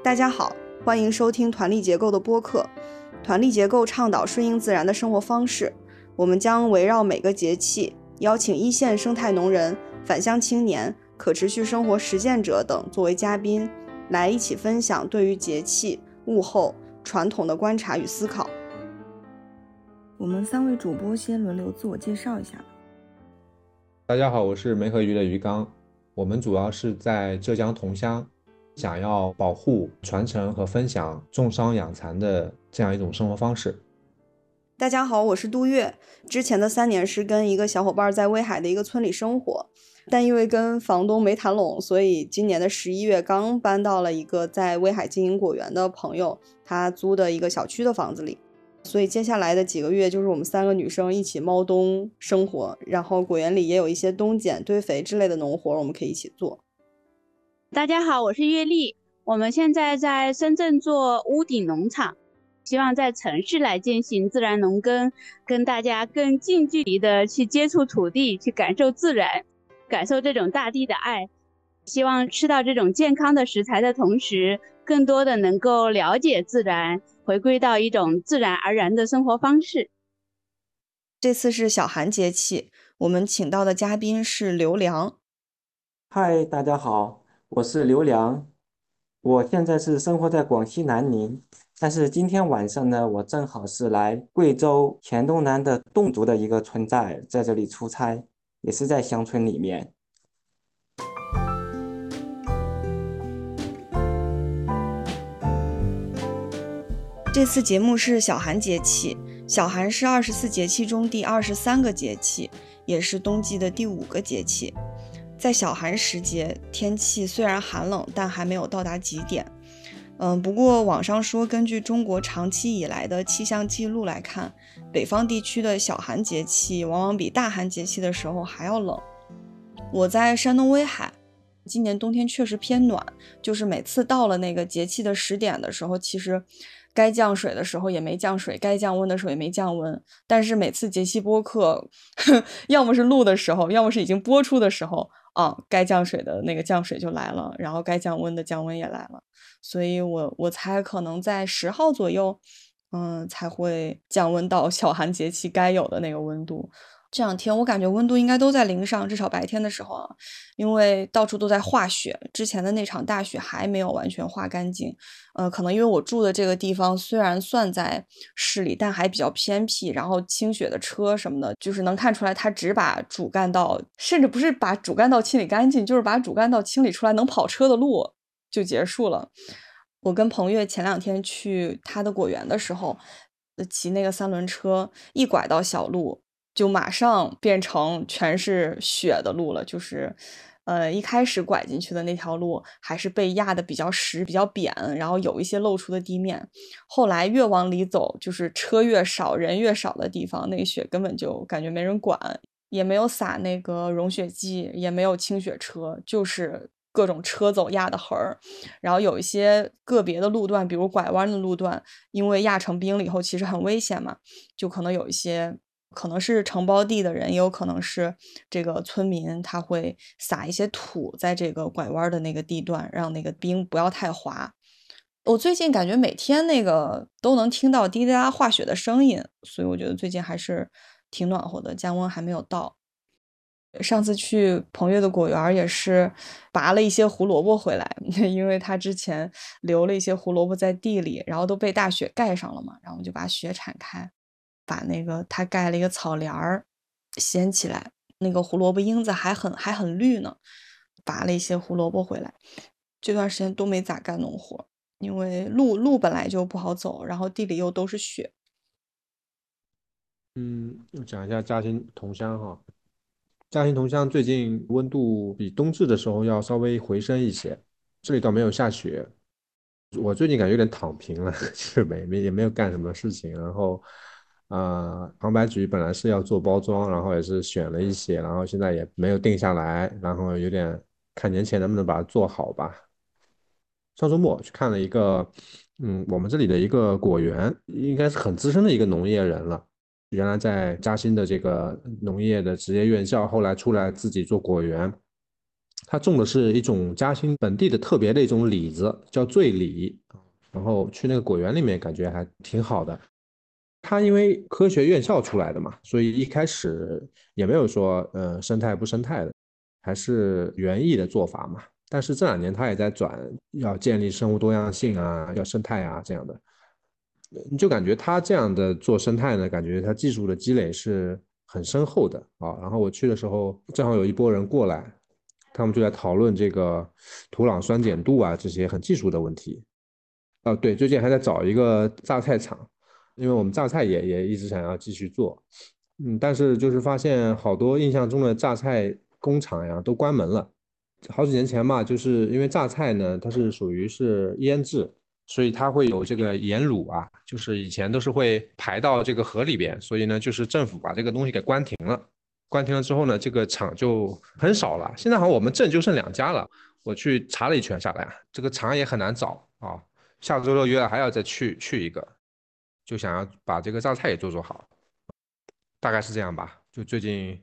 大家好，欢迎收听团力结构的播客。团力结构倡导顺应自然的生活方式，我们将围绕每个节气，邀请一线生态农人、返乡青年、可持续生活实践者等作为嘉宾，来一起分享对于节气、物候、传统的观察与思考。我们三位主播先轮流自我介绍一下。大家好，我是梅河鱼的鱼缸，我们主要是在浙江桐乡。想要保护、传承和分享种桑养蚕的这样一种生活方式。大家好，我是杜月。之前的三年是跟一个小伙伴在威海的一个村里生活，但因为跟房东没谈拢，所以今年的十一月刚搬到了一个在威海经营果园的朋友他租的一个小区的房子里。所以接下来的几个月就是我们三个女生一起猫冬生活，然后果园里也有一些冬剪、堆肥之类的农活，我们可以一起做。大家好，我是月丽。我们现在在深圳做屋顶农场，希望在城市来进行自然农耕，跟大家更近距离的去接触土地，去感受自然，感受这种大地的爱。希望吃到这种健康的食材的同时，更多的能够了解自然，回归到一种自然而然的生活方式。这次是小寒节气，我们请到的嘉宾是刘良。嗨，大家好。我是刘良，我现在是生活在广西南宁，但是今天晚上呢，我正好是来贵州黔东南的侗族的一个村寨，在这里出差，也是在乡村里面。这次节目是小寒节气，小寒是二十四节气中第二十三个节气，也是冬季的第五个节气。在小寒时节，天气虽然寒冷，但还没有到达极点。嗯，不过网上说，根据中国长期以来的气象记录来看，北方地区的小寒节气往往比大寒节气的时候还要冷。我在山东威海，今年冬天确实偏暖，就是每次到了那个节气的十点的时候，其实该降水的时候也没降水，该降温的时候也没降温。但是每次节气播客，要么是录的时候，要么是已经播出的时候。啊，该降水的那个降水就来了，然后该降温的降温也来了，所以我我猜可能在十号左右，嗯，才会降温到小寒节气该有的那个温度。这两天我感觉温度应该都在零上，至少白天的时候啊，因为到处都在化雪，之前的那场大雪还没有完全化干净。呃，可能因为我住的这个地方虽然算在市里，但还比较偏僻，然后清雪的车什么的，就是能看出来，它只把主干道，甚至不是把主干道清理干净，就是把主干道清理出来能跑车的路就结束了。我跟彭越前两天去他的果园的时候，骑那个三轮车，一拐到小路。就马上变成全是雪的路了，就是，呃，一开始拐进去的那条路还是被压的比较实、比较扁，然后有一些露出的地面。后来越往里走，就是车越少、人越少的地方，那个雪根本就感觉没人管，也没有撒那个融雪剂，也没有清雪车，就是各种车走压的痕儿。然后有一些个别的路段，比如拐弯的路段，因为压成冰了以后，其实很危险嘛，就可能有一些。可能是承包地的人，也有可能是这个村民，他会撒一些土在这个拐弯的那个地段，让那个冰不要太滑。我最近感觉每天那个都能听到滴滴答化雪的声音，所以我觉得最近还是挺暖和的，降温还没有到。上次去彭越的果园也是拔了一些胡萝卜回来，因为他之前留了一些胡萝卜在地里，然后都被大雪盖上了嘛，然后就把雪铲开。把那个他盖了一个草帘儿，掀起来，那个胡萝卜缨子还很还很绿呢。拔了一些胡萝卜回来，这段时间都没咋干农活，因为路路本来就不好走，然后地里又都是雪。嗯，讲一下嘉兴桐乡哈，嘉兴桐乡最近温度比冬至的时候要稍微回升一些，这里倒没有下雪。我最近感觉有点躺平了，就是没没也没有干什么事情，然后。啊，杭白菊本来是要做包装，然后也是选了一些，然后现在也没有定下来，然后有点看年前能不能把它做好吧。上周末去看了一个，嗯，我们这里的一个果园，应该是很资深的一个农业人了，原来在嘉兴的这个农业的职业院校，后来出来自己做果园，他种的是一种嘉兴本地的特别的一种李子，叫醉李。然后去那个果园里面，感觉还挺好的。他因为科学院校出来的嘛，所以一开始也没有说呃生态不生态的，还是园艺的做法嘛。但是这两年他也在转，要建立生物多样性啊，要生态啊这样的。你就感觉他这样的做生态呢，感觉他技术的积累是很深厚的啊。然后我去的时候，正好有一波人过来，他们就在讨论这个土壤酸碱度啊这些很技术的问题。啊，对，最近还在找一个榨菜厂，因为我们榨菜也也一直想要继续做，嗯，但是就是发现好多印象中的榨菜工厂呀都关门了。好几年前嘛，就是因为榨菜呢，它是属于是腌制。所以它会有这个盐卤啊，就是以前都是会排到这个河里边，所以呢，就是政府把这个东西给关停了。关停了之后呢，这个厂就很少了。现在好像我们镇就剩两家了。我去查了一圈下来，这个厂也很难找啊。下周六约了还要再去去一个，就想要把这个榨菜也做做好，大概是这样吧。就最近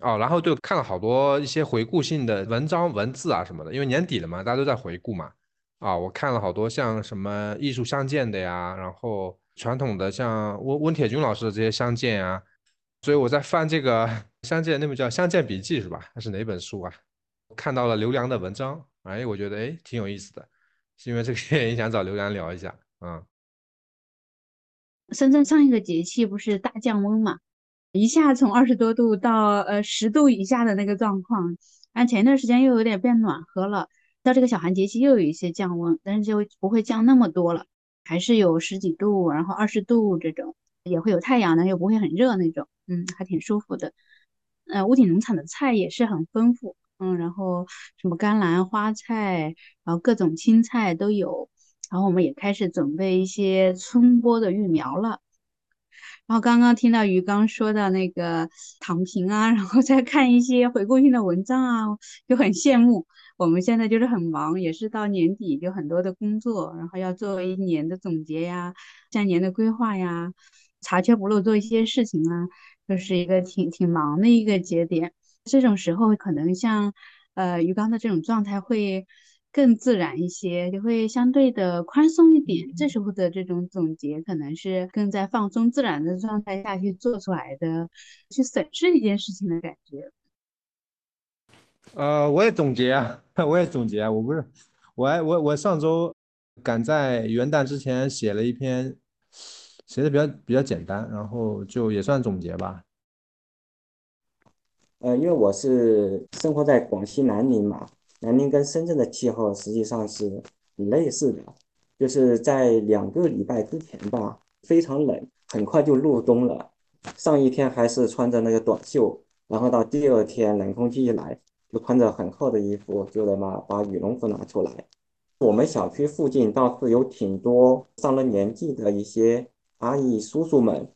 哦，然后就看了好多一些回顾性的文章、文字啊什么的，因为年底了嘛，大家都在回顾嘛。啊，我看了好多像什么艺术相见的呀，然后传统的像温温铁军老师的这些相见啊，所以我在翻这个相见，那本叫《相见笔记》是吧？还是哪本书啊？看到了刘良的文章，哎，我觉得哎挺有意思的，是因为这个原因想找刘良聊一下。嗯，深圳上一个节气不是大降温嘛，一下从二十多度到呃十度以下的那个状况，但前一段时间又有点变暖和了。到这个小寒节气又有一些降温，但是就不会降那么多了，还是有十几度，然后二十度这种，也会有太阳，但又不会很热那种，嗯，还挺舒服的。呃，屋顶农场的菜也是很丰富，嗯，然后什么甘蓝、花菜，然后各种青菜都有，然后我们也开始准备一些春播的育苗了。然后刚刚听到鱼缸说的那个躺平啊，然后再看一些回顾性的文章啊，就很羡慕。我们现在就是很忙，也是到年底就很多的工作，然后要做一年的总结呀，下年的规划呀，查缺补漏做一些事情啊，就是一个挺挺忙的一个节点。这种时候可能像呃鱼缸的这种状态会。更自然一些，就会相对的宽松一点。这时候的这种总结，可能是更在放松自然的状态下去做出来的，去审视一件事情的感觉。呃，我也总结啊，我也总结啊。我不是，我还我我上周赶在元旦之前写了一篇，写的比较比较简单，然后就也算总结吧。呃，因为我是生活在广西南宁嘛。南宁跟深圳的气候实际上是很类似的，就是在两个礼拜之前吧，非常冷，很快就入冬了。上一天还是穿着那个短袖，然后到第二天冷空气一来，就穿着很厚的衣服，就得嘛把羽绒服拿出来。我们小区附近倒是有挺多上了年纪的一些阿姨叔叔们，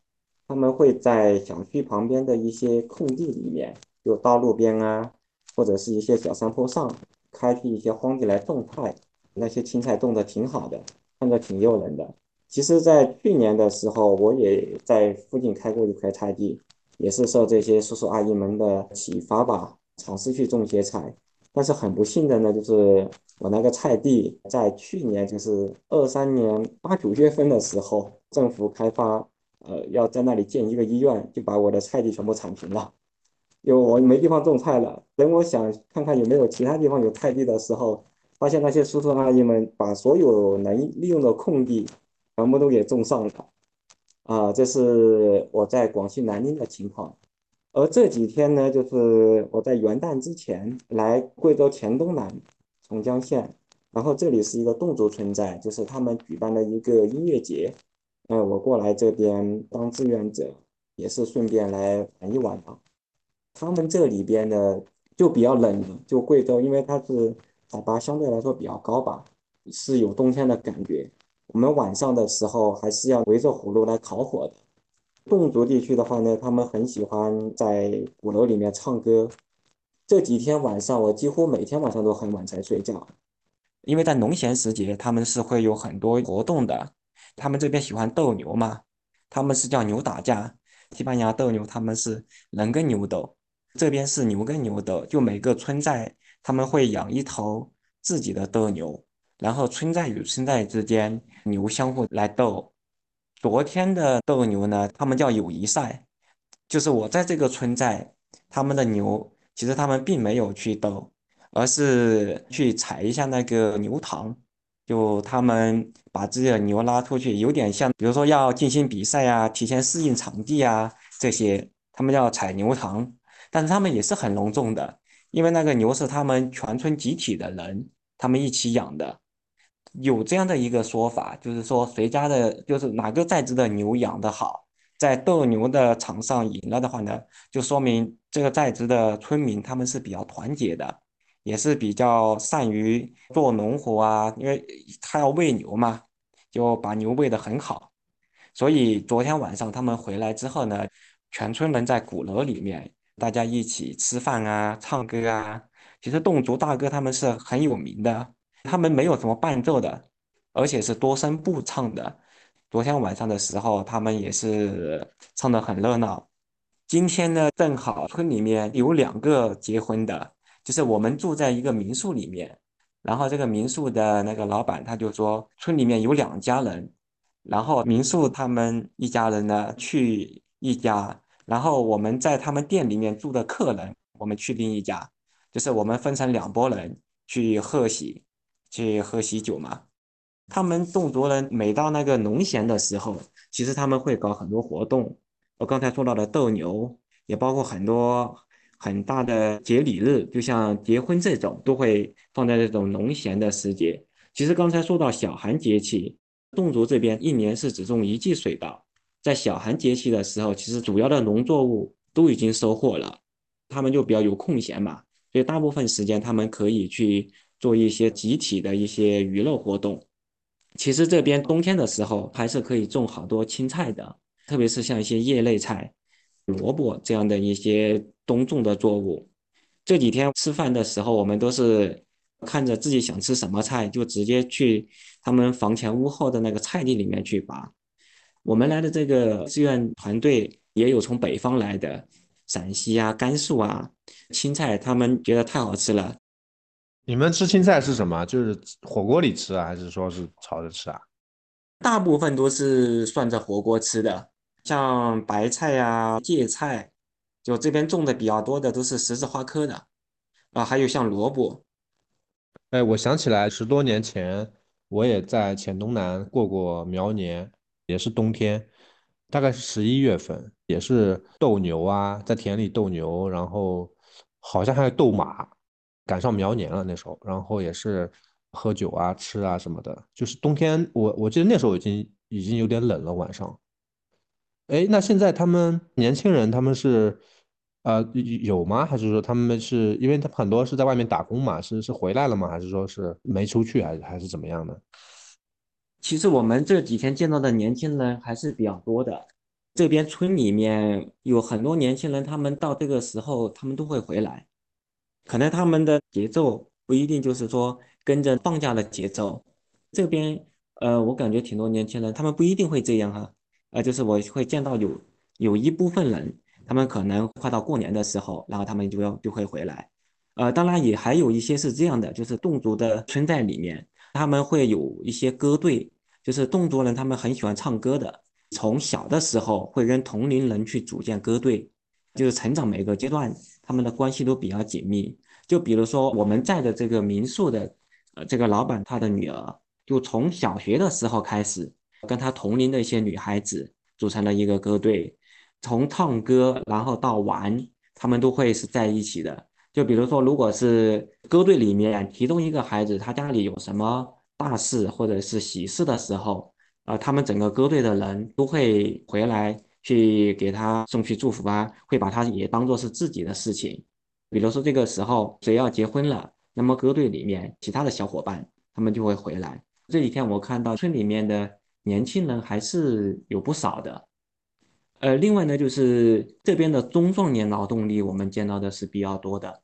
他们会在小区旁边的一些空地里面，就道路边啊，或者是一些小山坡上。开辟一些荒地来种菜，那些青菜种的挺好的，看着挺诱人的。其实，在去年的时候，我也在附近开过一块菜地，也是受这些叔叔阿姨们的启发吧，尝试去种些菜。但是很不幸的呢，就是我那个菜地在去年，就是二三年八九月份的时候，政府开发，呃，要在那里建一个医院，就把我的菜地全部铲平了。有我没地方种菜了，等我想看看有没有其他地方有菜地的时候，发现那些叔叔阿姨们把所有能利用的空地全部都给种上了，啊，这是我在广西南宁的情况。而这几天呢，就是我在元旦之前来贵州黔东南从江县，然后这里是一个侗族村寨，就是他们举办了一个音乐节，嗯，我过来这边当志愿者，也是顺便来玩一玩嘛。他们这里边的就比较冷，就贵州，因为它是海拔相对来说比较高吧，是有冬天的感觉。我们晚上的时候还是要围着火炉来烤火的。侗族地区的话呢，他们很喜欢在鼓楼里面唱歌。这几天晚上，我几乎每天晚上都很晚才睡觉，因为在农闲时节，他们是会有很多活动的。他们这边喜欢斗牛嘛，他们是叫牛打架。西班牙斗牛，他们是人跟牛斗。这边是牛跟牛斗，就每个村寨他们会养一头自己的斗牛，然后村寨与村寨之间牛相互来斗。昨天的斗牛呢，他们叫友谊赛，就是我在这个村寨，他们的牛其实他们并没有去斗，而是去踩一下那个牛塘，就他们把自己的牛拉出去，有点像，比如说要进行比赛啊，提前适应场地啊这些，他们要踩牛塘，但是他们也是很隆重的，因为那个牛是他们全村集体的人，他们一起养的。有这样的一个说法，就是说谁家的，就是哪个在职的牛养得好，在斗牛的场上赢了的话呢，就说明这个在职的村民他们是比较团结的，也是比较善于做农活啊，因为他要喂牛嘛，就把牛喂得很好。所以昨天晚上他们回来之后呢，全村人在鼓楼里面，大家一起吃饭啊，唱歌啊。其实侗族大歌他们是很有名的。他们没有什么伴奏的，而且是多声部唱的。昨天晚上的时候，他们也是唱得很热闹。今天呢，正好村里面有两个结婚的，就是我们住在一个民宿里面，然后这个民宿的那个老板他就说，村里面有两家人，然后民宿他们一家人呢去一家，然后我们在他们店里面住的客人，我们去另一家，就是我们分成两拨人去贺喜。去喝喜酒嘛？他们侗族人每到那个农闲的时候，其实他们会搞很多活动。我刚才说到的斗牛，也包括很多很大的节礼日，就像结婚这种，都会放在这种农闲的时节。其实刚才说到小寒节气，侗族这边一年是只种一季水稻，在小寒节气的时候，其实主要的农作物都已经收获了，他们就比较有空闲嘛，所以大部分时间他们可以去。做一些集体的一些娱乐活动，其实这边冬天的时候还是可以种好多青菜的，特别是像一些叶类菜、萝卜这样的一些冬种的作物。这几天吃饭的时候，我们都是看着自己想吃什么菜，就直接去他们房前屋后的那个菜地里面去拔。我们来的这个志愿团队也有从北方来的，陕西啊、甘肃啊，青菜他们觉得太好吃了。你们吃青菜是什么？就是火锅里吃啊，还是说是炒着吃啊？大部分都是涮着火锅吃的，像白菜呀、芥菜，就这边种的比较多的都是十字花科的啊，还有像萝卜。哎，我想起来十多年前，我也在黔东南过过苗年，也是冬天，大概是十一月份，也是斗牛啊，在田里斗牛，然后好像还有斗马。赶上苗年了那时候，然后也是喝酒啊、吃啊什么的。就是冬天，我我记得那时候已经已经有点冷了晚上。哎，那现在他们年轻人他们是呃有吗？还是说他们是因为他很多是在外面打工嘛？是是回来了吗？还是说是没出去？还是还是怎么样的？其实我们这几天见到的年轻人还是比较多的。这边村里面有很多年轻人，他们到这个时候他们都会回来。可能他们的节奏不一定就是说跟着放假的节奏，这边呃，我感觉挺多年轻人他们不一定会这样哈，呃，就是我会见到有有一部分人，他们可能快到过年的时候，然后他们就要就会回来，呃，当然也还有一些是这样的，就是侗族的村寨里面，他们会有一些歌队，就是侗族人他们很喜欢唱歌的，从小的时候会跟同龄人去组建歌队，就是成长每个阶段。他们的关系都比较紧密，就比如说我们在的这个民宿的，呃，这个老板他的女儿，就从小学的时候开始，跟他同龄的一些女孩子组成了一个歌队，从唱歌然后到玩，他们都会是在一起的。就比如说，如果是歌队里面其中一个孩子他家里有什么大事或者是喜事的时候，呃，他们整个歌队的人都会回来。去给他送去祝福啊，会把他也当做是自己的事情。比如说这个时候谁要结婚了，那么歌队里面其他的小伙伴他们就会回来。这几天我看到村里面的年轻人还是有不少的。呃，另外呢，就是这边的中壮年劳动力我们见到的是比较多的，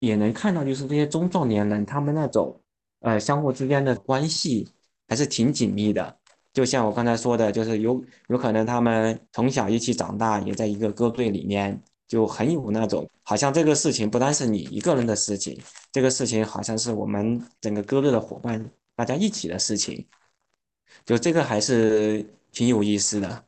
也能看到就是这些中壮年人他们那种呃相互之间的关系还是挺紧密的。就像我刚才说的，就是有有可能他们从小一起长大，也在一个歌队里面，就很有那种好像这个事情不单是你一个人的事情，这个事情好像是我们整个歌队的伙伴大家一起的事情，就这个还是挺有意思的。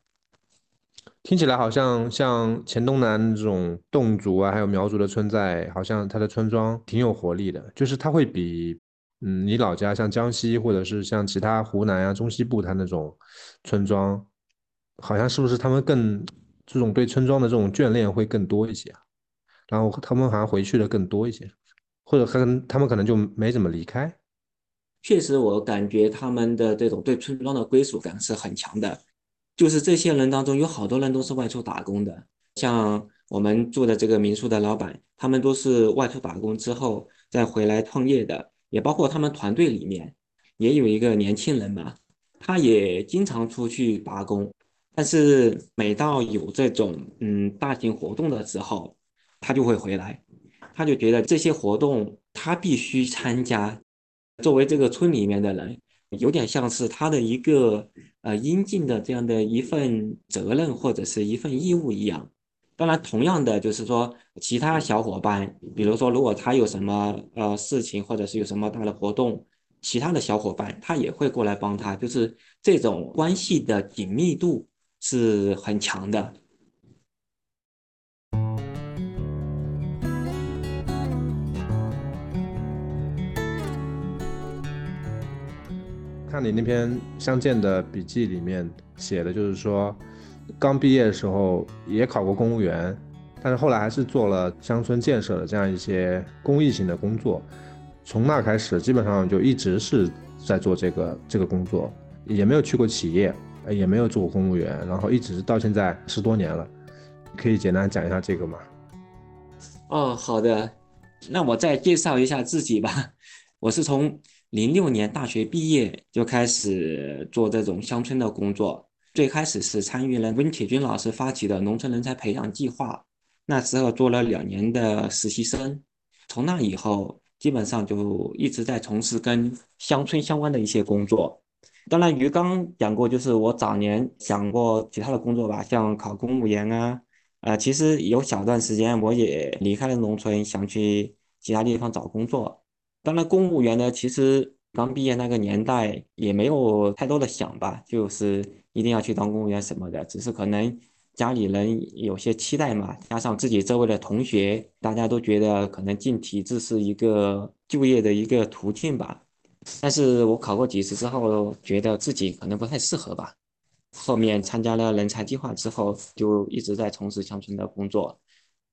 听起来好像像黔东南这种侗族啊，还有苗族的村在，好像它的村庄挺有活力的，就是它会比嗯你老家像江西或者是像其他湖南啊中西部它那种村庄，好像是不是他们更这种对村庄的这种眷恋会更多一些啊？然后他们好像回去的更多一些，或者可能他们可能就没怎么离开。确实，我感觉他们的这种对村庄的归属感是很强的。就是这些人当中，有好多人都是外出打工的，像我们住的这个民宿的老板，他们都是外出打工之后再回来创业的，也包括他们团队里面也有一个年轻人嘛，他也经常出去打工，但是每到有这种嗯大型活动的时候，他就会回来，他就觉得这些活动他必须参加，作为这个村里面的人。有点像是他的一个呃应尽的这样的一份责任或者是一份义务一样。当然，同样的就是说，其他小伙伴，比如说如果他有什么呃事情或者是有什么大的活动，其他的小伙伴他也会过来帮他，就是这种关系的紧密度是很强的。看你那篇相见的笔记里面写的，就是说，刚毕业的时候也考过公务员，但是后来还是做了乡村建设的这样一些公益性的工作。从那开始，基本上就一直是在做这个这个工作，也没有去过企业，也没有做过公务员，然后一直到现在十多年了。可以简单讲一下这个吗？哦，好的，那我再介绍一下自己吧。我是从。零六年大学毕业就开始做这种乡村的工作，最开始是参与了温铁军老师发起的农村人才培养计划，那时候做了两年的实习生，从那以后基本上就一直在从事跟乡村相关的一些工作。当然，于刚讲过，就是我早年想过其他的工作吧，像考公务员啊，呃，其实有小段时间我也离开了农村，想去其他地方找工作。当然，公务员呢，其实刚毕业那个年代也没有太多的想吧，就是一定要去当公务员什么的，只是可能家里人有些期待嘛，加上自己周围的同学，大家都觉得可能进体制是一个就业的一个途径吧。但是我考过几次之后，觉得自己可能不太适合吧。后面参加了人才计划之后，就一直在从事乡村的工作。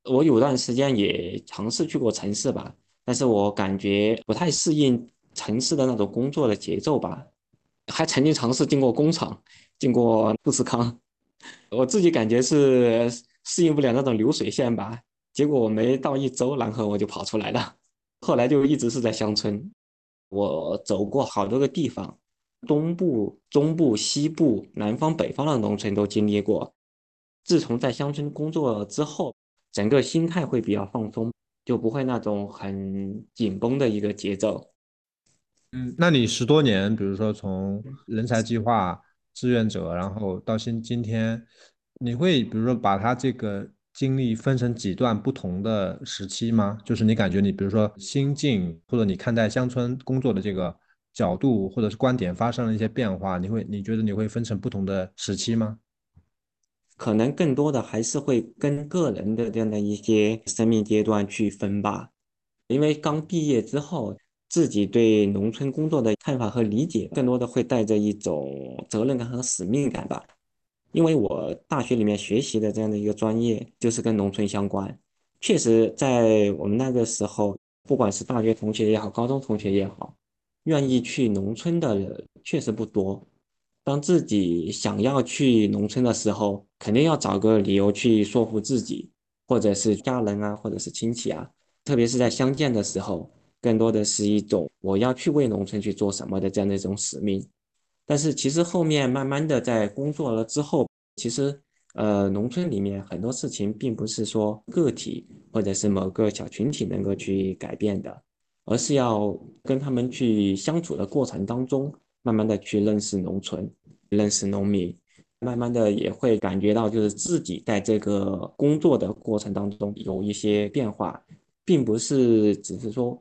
我有段时间也尝试去过城市吧。但是我感觉不太适应城市的那种工作的节奏吧，还曾经尝试进过工厂，经过富士康，我自己感觉是适应不了那种流水线吧。结果我没到一周，然后我就跑出来了。后来就一直是在乡村，我走过好多个地方，东部、中部、西部、南方、北方的农村都经历过。自从在乡村工作之后，整个心态会比较放松。就不会那种很紧绷的一个节奏。嗯，那你十多年，比如说从人才计划志愿者，然后到今今天，你会比如说把他这个经历分成几段不同的时期吗？就是你感觉你比如说心境或者你看待乡村工作的这个角度或者是观点发生了一些变化，你会你觉得你会分成不同的时期吗？可能更多的还是会跟个人的这样的一些生命阶段去分吧，因为刚毕业之后，自己对农村工作的看法和理解，更多的会带着一种责任感和使命感吧。因为我大学里面学习的这样的一个专业就是跟农村相关，确实在我们那个时候，不管是大学同学也好，高中同学也好，愿意去农村的人确实不多。当自己想要去农村的时候，肯定要找个理由去说服自己，或者是家人啊，或者是亲戚啊。特别是在相见的时候，更多的是一种我要去为农村去做什么的这样的一种使命。但是其实后面慢慢的在工作了之后，其实呃，农村里面很多事情并不是说个体或者是某个小群体能够去改变的，而是要跟他们去相处的过程当中。慢慢的去认识农村，认识农民，慢慢的也会感觉到，就是自己在这个工作的过程当中有一些变化，并不是只是说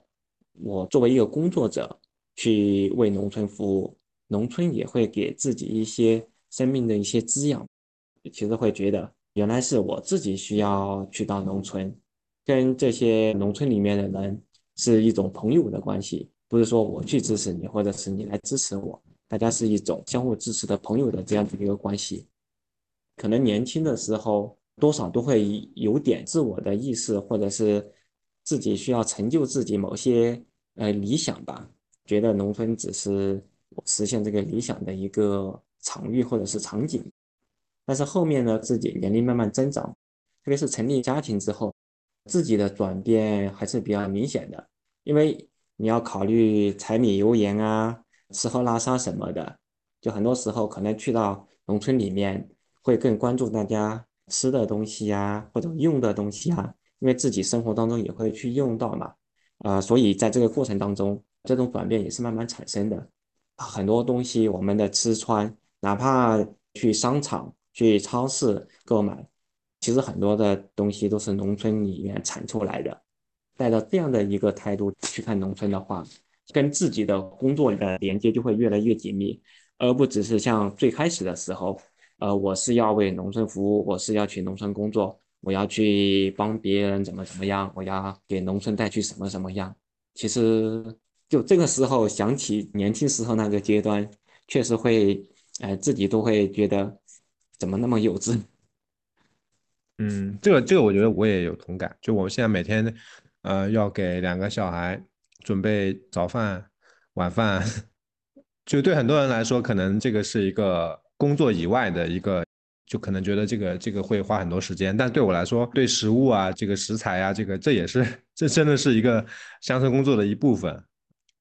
我作为一个工作者去为农村服务，农村也会给自己一些生命的一些滋养。其实会觉得，原来是我自己需要去到农村，跟这些农村里面的人是一种朋友的关系，不是说我去支持你，或者是你来支持我。大家是一种相互支持的朋友的这样子一个关系，可能年轻的时候多少都会有点自我的意识，或者是自己需要成就自己某些呃理想吧，觉得农村只是实现这个理想的一个场域或者是场景。但是后面呢，自己年龄慢慢增长，特别是成立家庭之后，自己的转变还是比较明显的，因为你要考虑柴米油盐啊。吃喝拉撒什么的，就很多时候可能去到农村里面，会更关注大家吃的东西呀，或者用的东西啊，因为自己生活当中也会去用到嘛，啊，所以在这个过程当中，这种转变也是慢慢产生的。很多东西我们的吃穿，哪怕去商场、去超市购买，其实很多的东西都是农村里面产出来的。带着这样的一个态度去看农村的话。跟自己的工作的连接就会越来越紧密，而不只是像最开始的时候，呃，我是要为农村服务，我是要去农村工作，我要去帮别人怎么怎么样，我要给农村带去什么什么样。其实就这个时候想起年轻时候那个阶段，确实会，呃，自己都会觉得怎么那么幼稚。嗯，这个这个我觉得我也有同感。就我们现在每天，呃，要给两个小孩。准备早饭、晚饭，就对很多人来说，可能这个是一个工作以外的一个，就可能觉得这个这个会花很多时间。但对我来说，对食物啊，这个食材啊，这个这也是 这真的是一个乡村工作的一部分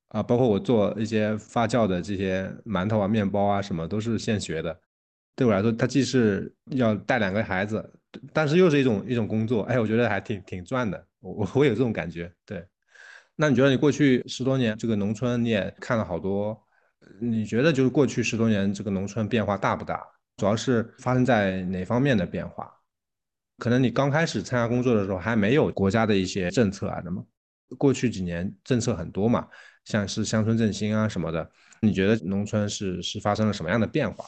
啊。包括我做一些发酵的这些馒头啊、面包啊，什么都是现学的。对我来说，它既是要带两个孩子，但是又是一种一种工作。哎，我觉得还挺挺赚的。我我有这种感觉，对。那你觉得你过去十多年这个农村你也看了好多，你觉得就是过去十多年这个农村变化大不大？主要是发生在哪方面的变化？可能你刚开始参加工作的时候还没有国家的一些政策啊，什么？过去几年政策很多嘛，像是乡村振兴啊什么的，你觉得农村是是发生了什么样的变化？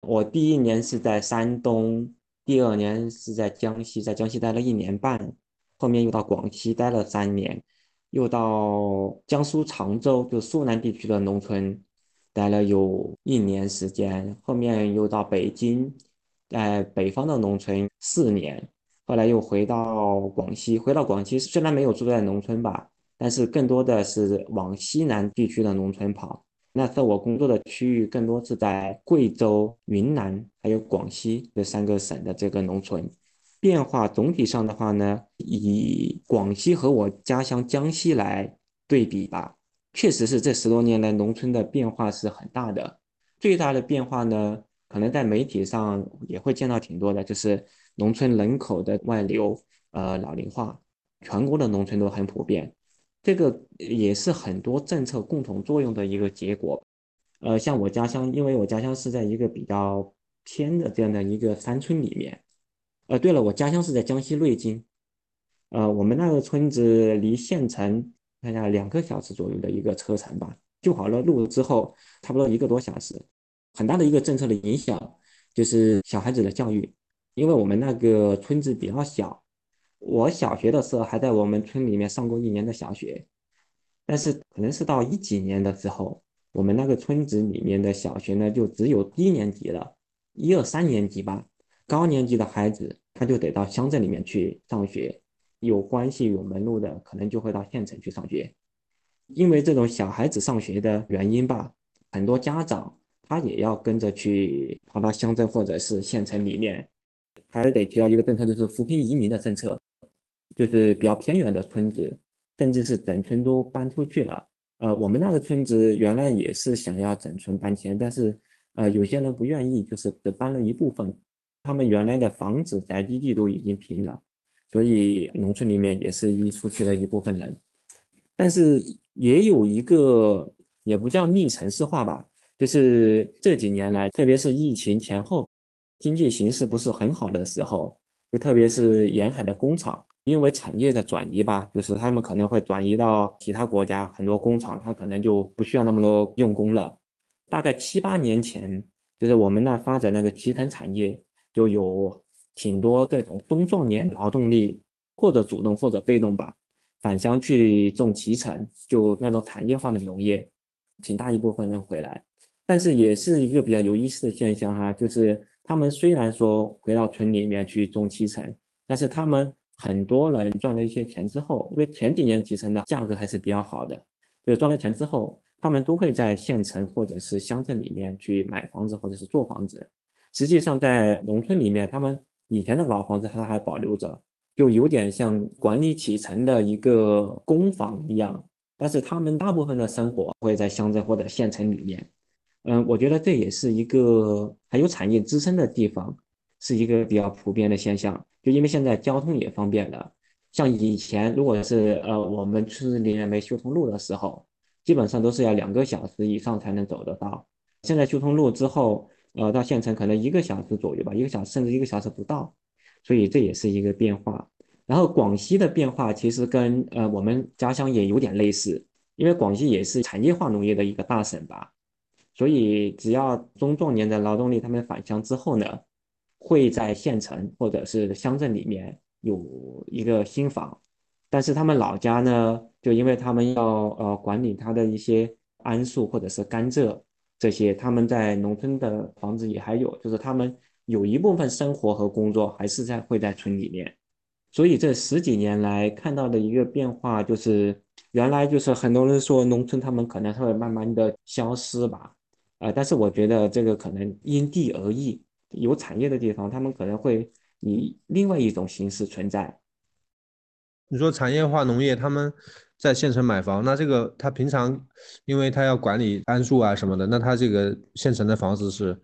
我第一年是在山东，第二年是在江西，在江西待了一年半，后面又到广西待了三年。又到江苏常州，就苏南地区的农村，待了有一年时间。后面又到北京，在北方的农村四年。后来又回到广西，回到广西虽然没有住在农村吧，但是更多的是往西南地区的农村跑。那次我工作的区域更多是在贵州、云南还有广西这三个省的这个农村。变化总体上的话呢，以广西和我家乡江西来对比吧，确实是这十多年来农村的变化是很大的。最大的变化呢，可能在媒体上也会见到挺多的，就是农村人口的外流，呃，老龄化，全国的农村都很普遍。这个也是很多政策共同作用的一个结果。呃，像我家乡，因为我家乡是在一个比较偏的这样的一个山村里面。呃，对了，我家乡是在江西瑞金，呃，我们那个村子离县城看下两个小时左右的一个车程吧，修好了路之后，差不多一个多小时。很大的一个政策的影响就是小孩子的教育，因为我们那个村子比较小，我小学的时候还在我们村里面上过一年的小学，但是可能是到一几年的时候，我们那个村子里面的小学呢，就只有低年级了，一二三年级吧。高年级的孩子，他就得到乡镇里面去上学，有关系有门路的，可能就会到县城去上学。因为这种小孩子上学的原因吧，很多家长他也要跟着去跑到乡镇或者是县城里面，还得提到一个政策，就是扶贫移民的政策，就是比较偏远的村子，甚至是整村都搬出去了。呃，我们那个村子原来也是想要整村搬迁，但是呃有些人不愿意，就是只搬了一部分。他们原来的房子宅基地都已经平了，所以农村里面也是移出去了一部分人，但是也有一个也不叫逆城市化吧，就是这几年来，特别是疫情前后，经济形势不是很好的时候，就特别是沿海的工厂，因为产业的转移吧，就是他们可能会转移到其他国家，很多工厂它可能就不需要那么多用工了。大概七八年前，就是我们那发展那个集成产业，就有挺多这种中壮年劳动力，或者主动或者被动吧，返乡去种脐橙，就那种产业化的农业，挺大一部分人回来。但是也是一个比较有意思的现象哈，就是他们虽然说回到村里面去种脐橙，但是他们很多人赚了一些钱之后，因为前几年脐橙的价格还是比较好的，就赚了钱之后。他们都会在县城或者是乡镇里面去买房子或者是做房子。实际上，在农村里面，他们以前的老房子它还保留着，就有点像管理启程的一个公房一样。但是他们大部分的生活会在乡镇或者县城里面。嗯，我觉得这也是一个还有产业支撑的地方，是一个比较普遍的现象。就因为现在交通也方便了，像以前如果是呃我们村子里面没修通路的时候。基本上都是要两个小时以上才能走得到。现在修通路之后，呃，到县城可能一个小时左右吧，一个小时甚至一个小时不到，所以这也是一个变化。然后广西的变化其实跟呃我们家乡也有点类似，因为广西也是产业化农业的一个大省吧，所以只要中壮年的劳动力他们返乡之后呢，会在县城或者是乡镇里面有一个新房。但是他们老家呢，就因为他们要呃管理他的一些桉树或者是甘蔗这些，他们在农村的房子也还有，就是他们有一部分生活和工作还是在会在村里面。所以这十几年来看到的一个变化，就是原来就是很多人说农村他们可能会慢慢的消失吧，呃，但是我觉得这个可能因地而异，有产业的地方他们可能会以另外一种形式存在。你说产业化农业，他们在县城买房，那这个他平常，因为他要管理桉树啊什么的，那他这个县城的房子是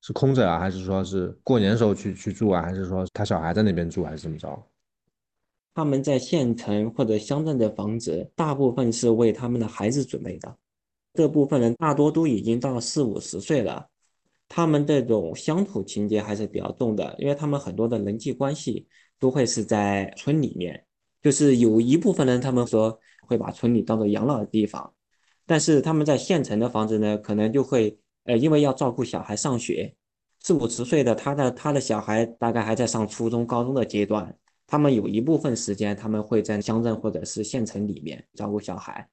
是空着啊，还是说是过年时候去去住啊，还是说他小孩在那边住，还是怎么着？他们在县城或者乡镇的房子，大部分是为他们的孩子准备的。这部分人大多都已经到四五十岁了，他们这种乡土情节还是比较重的，因为他们很多的人际关系都会是在村里面。就是有一部分人，他们说会把村里当做养老的地方，但是他们在县城的房子呢，可能就会，呃，因为要照顾小孩上学，四五十岁的他的他的小孩大概还在上初中、高中的阶段，他们有一部分时间他们会在乡镇或者是县城里面照顾小孩，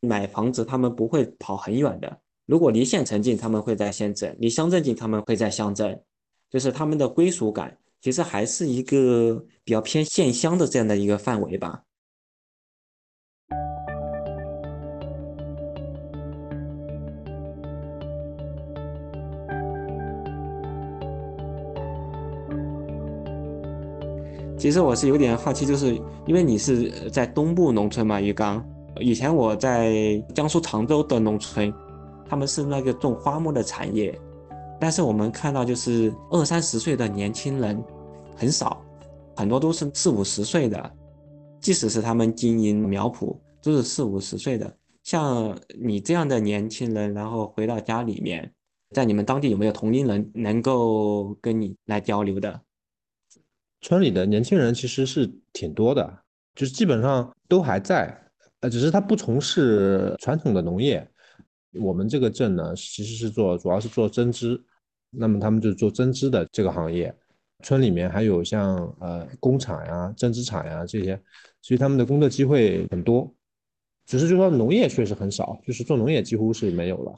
买房子他们不会跑很远的，如果离县城近，他们会在县镇；离乡镇近，他们会在乡镇，就是他们的归属感。其实还是一个比较偏县乡的这样的一个范围吧。其实我是有点好奇，就是因为你是在东部农村嘛，鱼缸。以前我在江苏常州的农村，他们是那个种花木的产业。但是我们看到，就是二三十岁的年轻人很少，很多都是四五十岁的，即使是他们经营苗圃，都是四五十岁的。像你这样的年轻人，然后回到家里面，在你们当地有没有同龄人能够跟你来交流的？村里的年轻人其实是挺多的，就是基本上都还在，呃，只是他不从事传统的农业。我们这个镇呢，其实是做，主要是做针织。那么他们就做针织的这个行业，村里面还有像呃工厂呀、针织厂呀这些，所以他们的工作机会很多。只是就说农业确实很少，就是做农业几乎是没有了，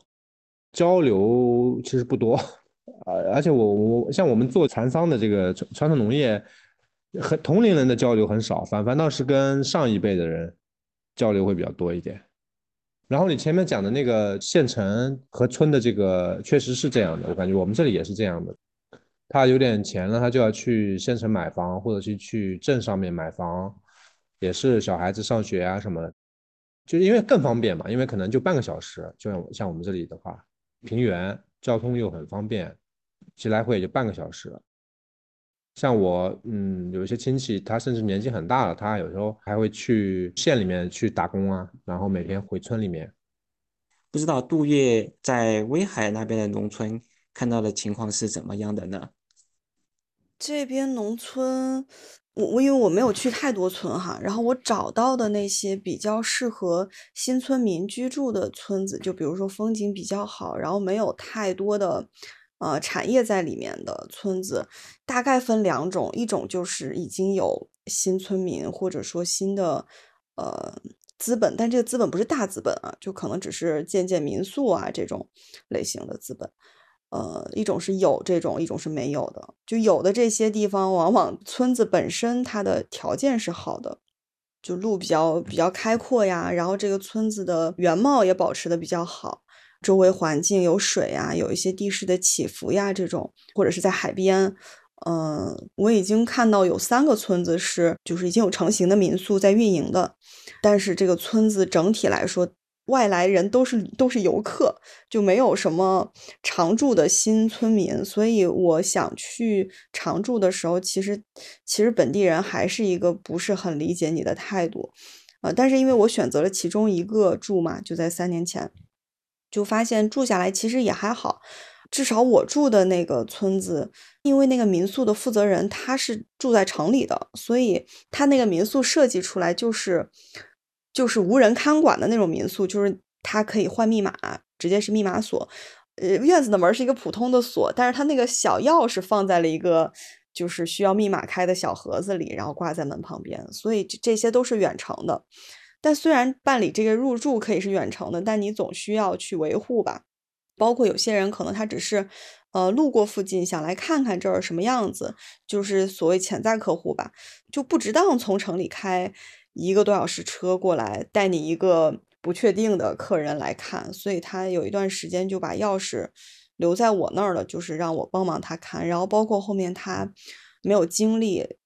交流其实不多。呃，而且我我像我们做蚕桑的这个传统农业，和同龄人的交流很少，反反倒是跟上一辈的人交流会比较多一点。然后你前面讲的那个县城和村的这个，确实是这样的。我感觉我们这里也是这样的。他有点钱了，他就要去县城买房，或者是去镇上面买房，也是小孩子上学啊什么的，就因为更方便嘛。因为可能就半个小时，就像像我们这里的话，平原交通又很方便，其实来回也就半个小时。像我，嗯，有一些亲戚，他甚至年纪很大了，他有时候还会去县里面去打工啊，然后每天回村里面。不知道杜月在威海那边的农村看到的情况是怎么样的呢？这边农村，我我因为我没有去太多村哈，然后我找到的那些比较适合新村民居住的村子，就比如说风景比较好，然后没有太多的呃产业在里面的村子，大概分两种，一种就是已经有新村民或者说新的呃。资本，但这个资本不是大资本啊，就可能只是建建民宿啊这种类型的资本。呃，一种是有这种，一种是没有的。就有的这些地方，往往村子本身它的条件是好的，就路比较比较开阔呀，然后这个村子的原貌也保持的比较好，周围环境有水呀，有一些地势的起伏呀，这种或者是在海边。嗯，我已经看到有三个村子是就是已经有成型的民宿在运营的，但是这个村子整体来说，外来人都是都是游客，就没有什么常住的新村民。所以我想去常住的时候，其实其实本地人还是一个不是很理解你的态度。呃，但是因为我选择了其中一个住嘛，就在三年前，就发现住下来其实也还好。至少我住的那个村子，因为那个民宿的负责人他是住在城里的，所以他那个民宿设计出来就是就是无人看管的那种民宿，就是它可以换密码，直接是密码锁。呃，院子的门是一个普通的锁，但是他那个小钥匙放在了一个就是需要密码开的小盒子里，然后挂在门旁边，所以这些都是远程的。但虽然办理这个入住可以是远程的，但你总需要去维护吧。包括有些人可能他只是，呃，路过附近想来看看这儿什么样子，就是所谓潜在客户吧，就不值当从城里开一个多小时车过来带你一个不确定的客人来看，所以他有一段时间就把钥匙留在我那儿了，就是让我帮忙他看。然后包括后面他没有精力，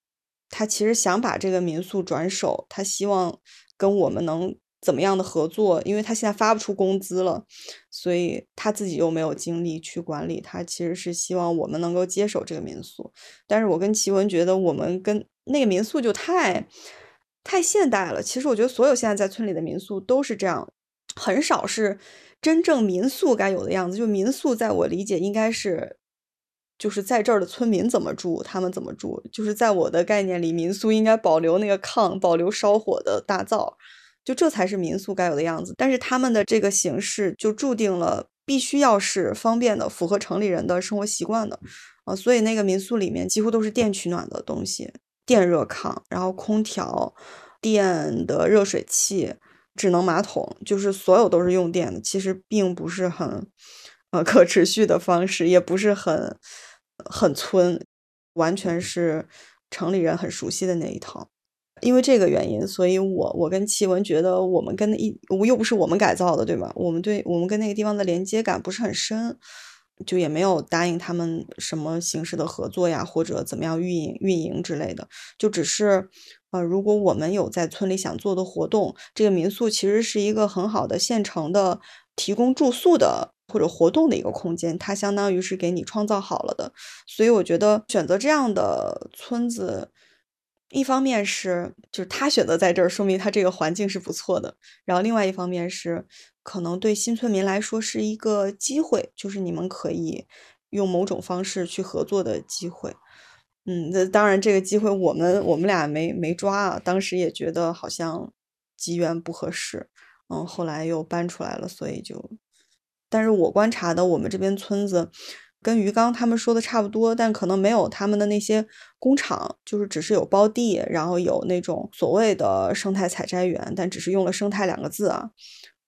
他其实想把这个民宿转手，他希望跟我们能。怎么样的合作？因为他现在发不出工资了，所以他自己又没有精力去管理。他其实是希望我们能够接手这个民宿，但是我跟奇文觉得我们跟那个民宿就太太现代了。其实我觉得所有现在在村里的民宿都是这样，很少是真正民宿该有的样子。就民宿在我理解应该是，就是在这儿的村民怎么住，他们怎么住。就是在我的概念里，民宿应该保留那个炕，保留烧火的大灶。就这才是民宿该有的样子，但是他们的这个形式就注定了必须要是方便的，符合城里人的生活习惯的，啊，所以那个民宿里面几乎都是电取暖的东西，电热炕，然后空调，电的热水器，智能马桶，就是所有都是用电的，其实并不是很，呃，可持续的方式，也不是很，很村，完全是城里人很熟悉的那一套。因为这个原因，所以我我跟奇文觉得我们跟一我又不是我们改造的，对吧？我们对我们跟那个地方的连接感不是很深，就也没有答应他们什么形式的合作呀，或者怎么样运营运营之类的。就只是，呃，如果我们有在村里想做的活动，这个民宿其实是一个很好的现成的提供住宿的或者活动的一个空间，它相当于是给你创造好了的。所以我觉得选择这样的村子。一方面是，就是他选择在这儿，说明他这个环境是不错的。然后另外一方面是，可能对新村民来说是一个机会，就是你们可以用某种方式去合作的机会。嗯，那当然这个机会我们我们俩没没抓啊，当时也觉得好像机缘不合适，嗯，后来又搬出来了，所以就，但是我观察的我们这边村子。跟鱼缸他们说的差不多，但可能没有他们的那些工厂，就是只是有包地，然后有那种所谓的生态采摘园，但只是用了“生态”两个字啊。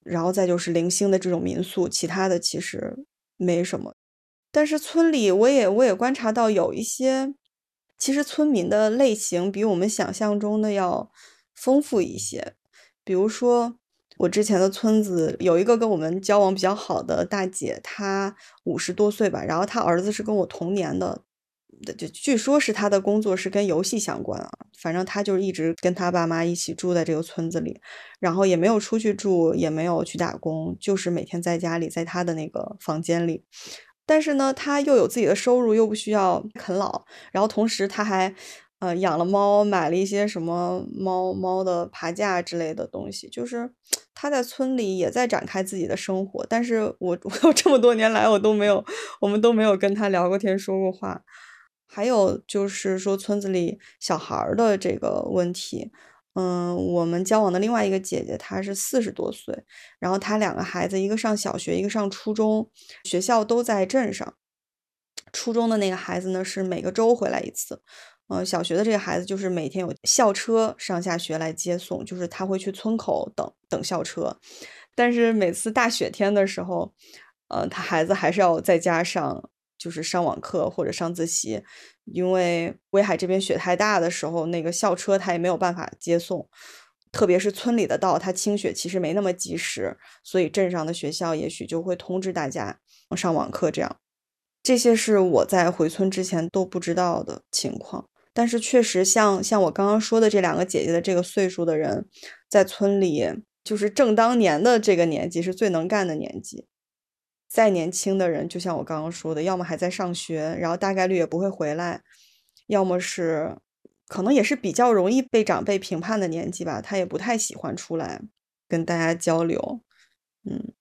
然后再就是零星的这种民宿，其他的其实没什么。但是村里我也我也观察到有一些，其实村民的类型比我们想象中的要丰富一些，比如说。我之前的村子有一个跟我们交往比较好的大姐，她五十多岁吧，然后她儿子是跟我同年的，就据说是她的工作是跟游戏相关啊，反正她就一直跟她爸妈一起住在这个村子里，然后也没有出去住，也没有去打工，就是每天在家里，在她的那个房间里，但是呢，她又有自己的收入，又不需要啃老，然后同时她还。呃，养了猫，买了一些什么猫猫的爬架之类的东西，就是他在村里也在展开自己的生活。但是我 我这么多年来，我都没有，我们都没有跟他聊过天，说过话。还有就是说村子里小孩的这个问题，嗯，我们交往的另外一个姐姐，她是四十多岁，然后她两个孩子，一个上小学，一个上初中，学校都在镇上。初中的那个孩子呢，是每个周回来一次。嗯，小学的这个孩子就是每天有校车上下学来接送，就是他会去村口等等校车，但是每次大雪天的时候，呃，他孩子还是要在家上，就是上网课或者上自习，因为威海这边雪太大的时候，那个校车他也没有办法接送，特别是村里的道，它清雪其实没那么及时，所以镇上的学校也许就会通知大家上网课这样，这些是我在回村之前都不知道的情况。但是确实，像像我刚刚说的这两个姐姐的这个岁数的人，在村里就是正当年的这个年纪是最能干的年纪。再年轻的人，就像我刚刚说的，要么还在上学，然后大概率也不会回来；要么是可能也是比较容易被长辈评判的年纪吧，他也不太喜欢出来跟大家交流。嗯。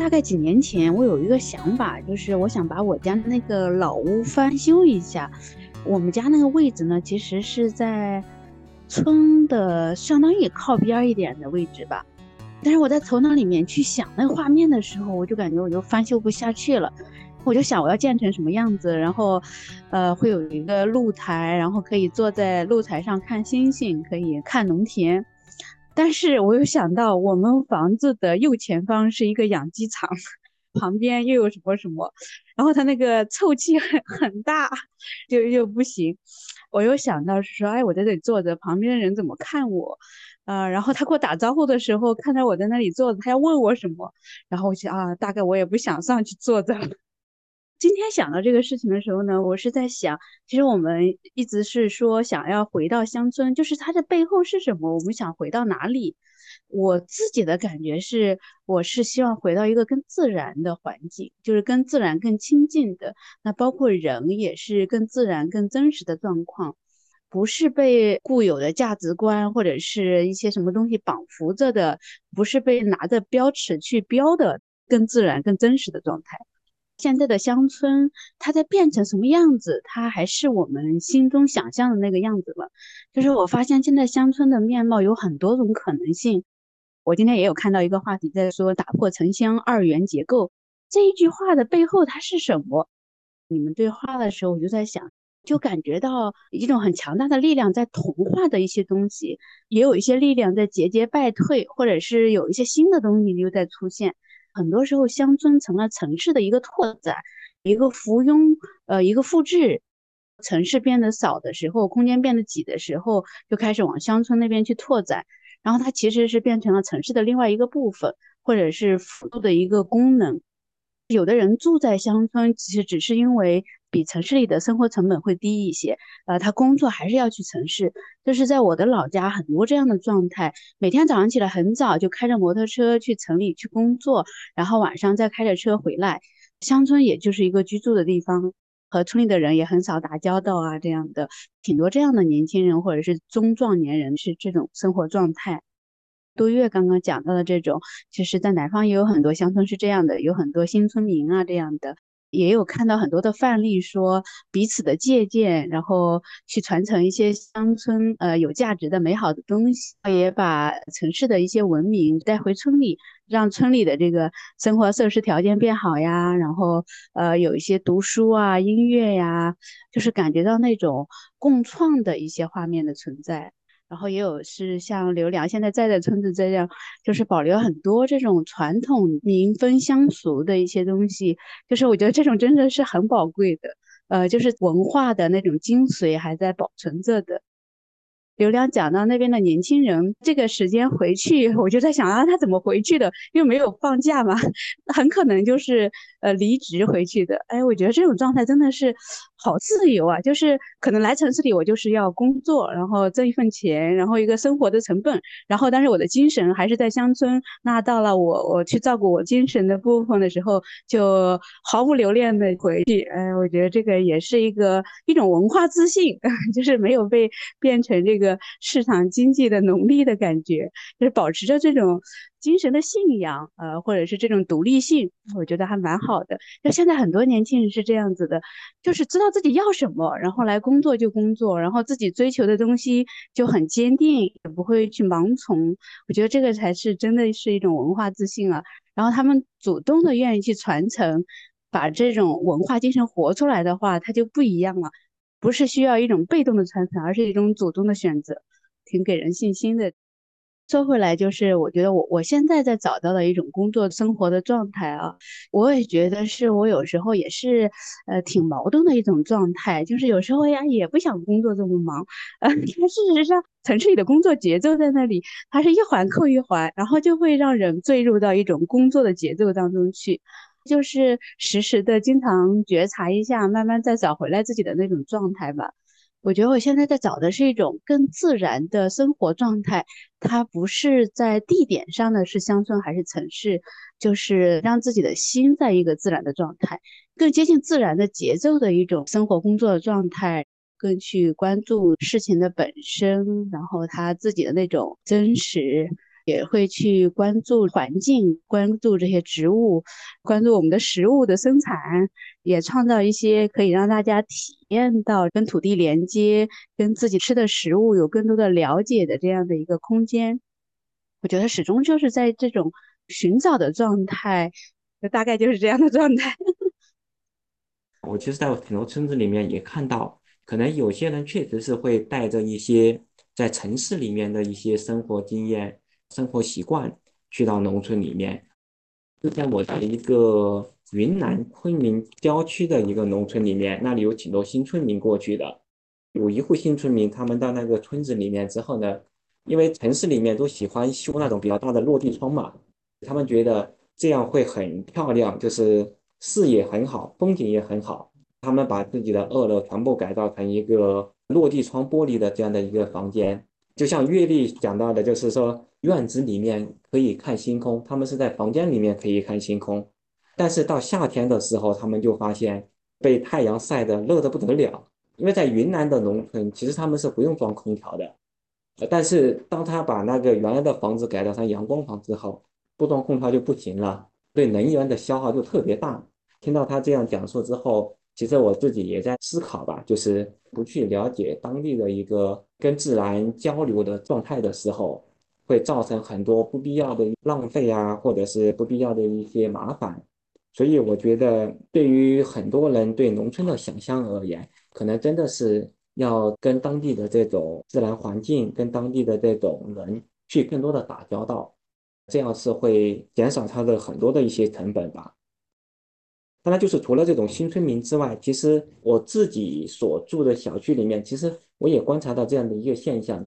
大概几年前，我有一个想法，就是我想把我家那个老屋翻修一下。我们家那个位置呢，其实是在村的相当于靠边一点的位置吧。但是我在头脑里面去想那个画面的时候，我就感觉我就翻修不下去了。我就想我要建成什么样子，然后，呃，会有一个露台，然后可以坐在露台上看星星，可以看农田。但是我又想到，我们房子的右前方是一个养鸡场，旁边又有什么什么，然后它那个臭气很很大，就又不行。我又想到是说，哎，我在这里坐着，旁边的人怎么看我？呃，然后他给我打招呼的时候，看到我在那里坐着，他要问我什么？然后我想啊，大概我也不想上去坐着。今天想到这个事情的时候呢，我是在想，其实我们一直是说想要回到乡村，就是它的背后是什么？我们想回到哪里？我自己的感觉是，我是希望回到一个更自然的环境，就是跟自然更亲近的。那包括人也是更自然、更真实的状况，不是被固有的价值观或者是一些什么东西绑缚着的，不是被拿着标尺去标的，更自然、更真实的状态。现在的乡村，它在变成什么样子？它还是我们心中想象的那个样子吗？就是我发现现在乡村的面貌有很多种可能性。我今天也有看到一个话题在说打破城乡二元结构这一句话的背后它是什么？你们对话的时候，我就在想，就感觉到一种很强大的力量在同化的一些东西，也有一些力量在节节败退，或者是有一些新的东西又在出现。很多时候，乡村成了城市的一个拓展，一个附庸，呃，一个复制。城市变得少的时候，空间变得挤的时候，就开始往乡村那边去拓展。然后它其实是变成了城市的另外一个部分，或者是辅助的一个功能。有的人住在乡村，其实只是因为。比城市里的生活成本会低一些，呃，他工作还是要去城市。就是在我的老家，很多这样的状态，每天早上起来很早就开着摩托车去城里去工作，然后晚上再开着车回来。乡村也就是一个居住的地方，和村里的人也很少打交道啊，这样的挺多这样的年轻人或者是中壮年人是这种生活状态。杜月刚刚讲到的这种，其实在南方也有很多乡村是这样的，有很多新村民啊这样的。也有看到很多的范例，说彼此的借鉴，然后去传承一些乡村呃有价值的美好的东西，也把城市的一些文明带回村里，让村里的这个生活设施条件变好呀，然后呃有一些读书啊、音乐呀，就是感觉到那种共创的一些画面的存在。然后也有是像刘良现在在的村子这样，就是保留很多这种传统民风乡俗的一些东西，就是我觉得这种真的是很宝贵的，呃，就是文化的那种精髓还在保存着的。刘良讲到那边的年轻人，这个时间回去，我就在想啊，他怎么回去的？又没有放假嘛，很可能就是呃离职回去的。哎，我觉得这种状态真的是好自由啊！就是可能来城市里，我就是要工作，然后挣一份钱，然后一个生活的成本，然后但是我的精神还是在乡村。那到了我我去照顾我精神的部分的时候，就毫无留恋的回去。哎，我觉得这个也是一个一种文化自信，就是没有被变成这个市场经济的奴隶的感觉，就是保持着这种。精神的信仰，呃，或者是这种独立性，我觉得还蛮好的。那现在很多年轻人是这样子的，就是知道自己要什么，然后来工作就工作，然后自己追求的东西就很坚定，也不会去盲从。我觉得这个才是真的是一种文化自信啊。然后他们主动的愿意去传承，把这种文化精神活出来的话，它就不一样了，不是需要一种被动的传承，而是一种主动的选择，挺给人信心的。说回来，就是我觉得我我现在在找到的一种工作生活的状态啊，我也觉得是我有时候也是，呃，挺矛盾的一种状态。就是有时候呀，也不想工作这么忙，呃，但事实上，城市里的工作节奏在那里，它是一环扣一环，然后就会让人坠入到一种工作的节奏当中去，就是时时的经常觉察一下，慢慢再找回来自己的那种状态吧。我觉得我现在在找的是一种更自然的生活状态，它不是在地点上的是乡村还是城市，就是让自己的心在一个自然的状态，更接近自然的节奏的一种生活工作的状态，更去关注事情的本身，然后他自己的那种真实。也会去关注环境，关注这些植物，关注我们的食物的生产，也创造一些可以让大家体验到跟土地连接、跟自己吃的食物有更多的了解的这样的一个空间。我觉得始终就是在这种寻找的状态，大概就是这样的状态。我其实在很多村子里面也看到，可能有些人确实是会带着一些在城市里面的一些生活经验。生活习惯去到农村里面，之前我在一个云南昆明郊区的一个农村里面，那里有挺多新村民过去的。有一户新村民，他们到那个村子里面之后呢，因为城市里面都喜欢修那种比较大的落地窗嘛，他们觉得这样会很漂亮，就是视野很好，风景也很好。他们把自己的二楼全部改造成一个落地窗玻璃的这样的一个房间。就像阅历讲到的，就是说院子里面可以看星空，他们是在房间里面可以看星空，但是到夏天的时候，他们就发现被太阳晒得热得不得了。因为在云南的农村，其实他们是不用装空调的，但是当他把那个原来的房子改造成阳光房之后，不装空调就不行了，对能源的消耗就特别大。听到他这样讲述之后。其实我自己也在思考吧，就是不去了解当地的一个跟自然交流的状态的时候，会造成很多不必要的浪费啊，或者是不必要的一些麻烦。所以我觉得，对于很多人对农村的想象而言，可能真的是要跟当地的这种自然环境、跟当地的这种人去更多的打交道，这样是会减少他的很多的一些成本吧。当然，就是除了这种新村民之外，其实我自己所住的小区里面，其实我也观察到这样的一个现象。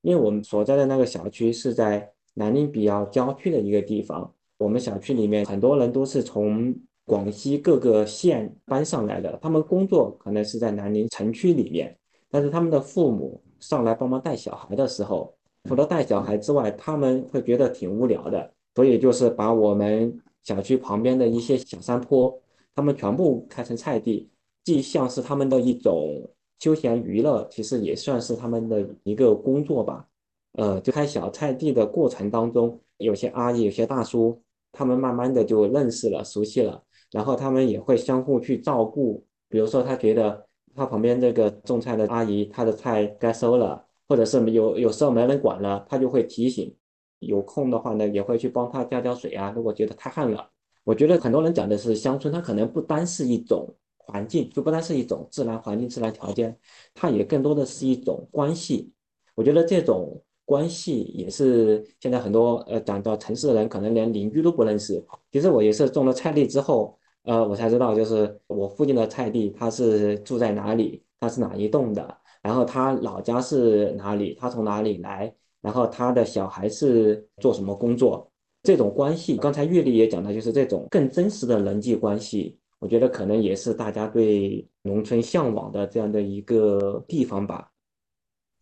因为我们所在的那个小区是在南宁比较郊区的一个地方，我们小区里面很多人都是从广西各个县搬上来的，他们工作可能是在南宁城区里面，但是他们的父母上来帮忙带小孩的时候，除了带小孩之外，他们会觉得挺无聊的，所以就是把我们小区旁边的一些小山坡。他们全部开成菜地，既像是他们的一种休闲娱乐，其实也算是他们的一个工作吧。呃，就开小菜地的过程当中，有些阿姨、有些大叔，他们慢慢的就认识了、熟悉了，然后他们也会相互去照顾。比如说，他觉得他旁边这个种菜的阿姨，她的菜该收了，或者是有有时候没人管了，他就会提醒。有空的话呢，也会去帮他浇浇水啊。如果觉得太旱了。我觉得很多人讲的是乡村，它可能不单是一种环境，就不单是一种自然环境、自然条件，它也更多的是一种关系。我觉得这种关系也是现在很多呃讲到城市的人可能连邻居都不认识。其实我也是种了菜地之后，呃，我才知道就是我附近的菜地他是住在哪里，他是哪一栋的，然后他老家是哪里，他从哪里来，然后他的小孩是做什么工作。这种关系，刚才月丽也讲到，就是这种更真实的人际关系。我觉得可能也是大家对农村向往的这样的一个地方吧。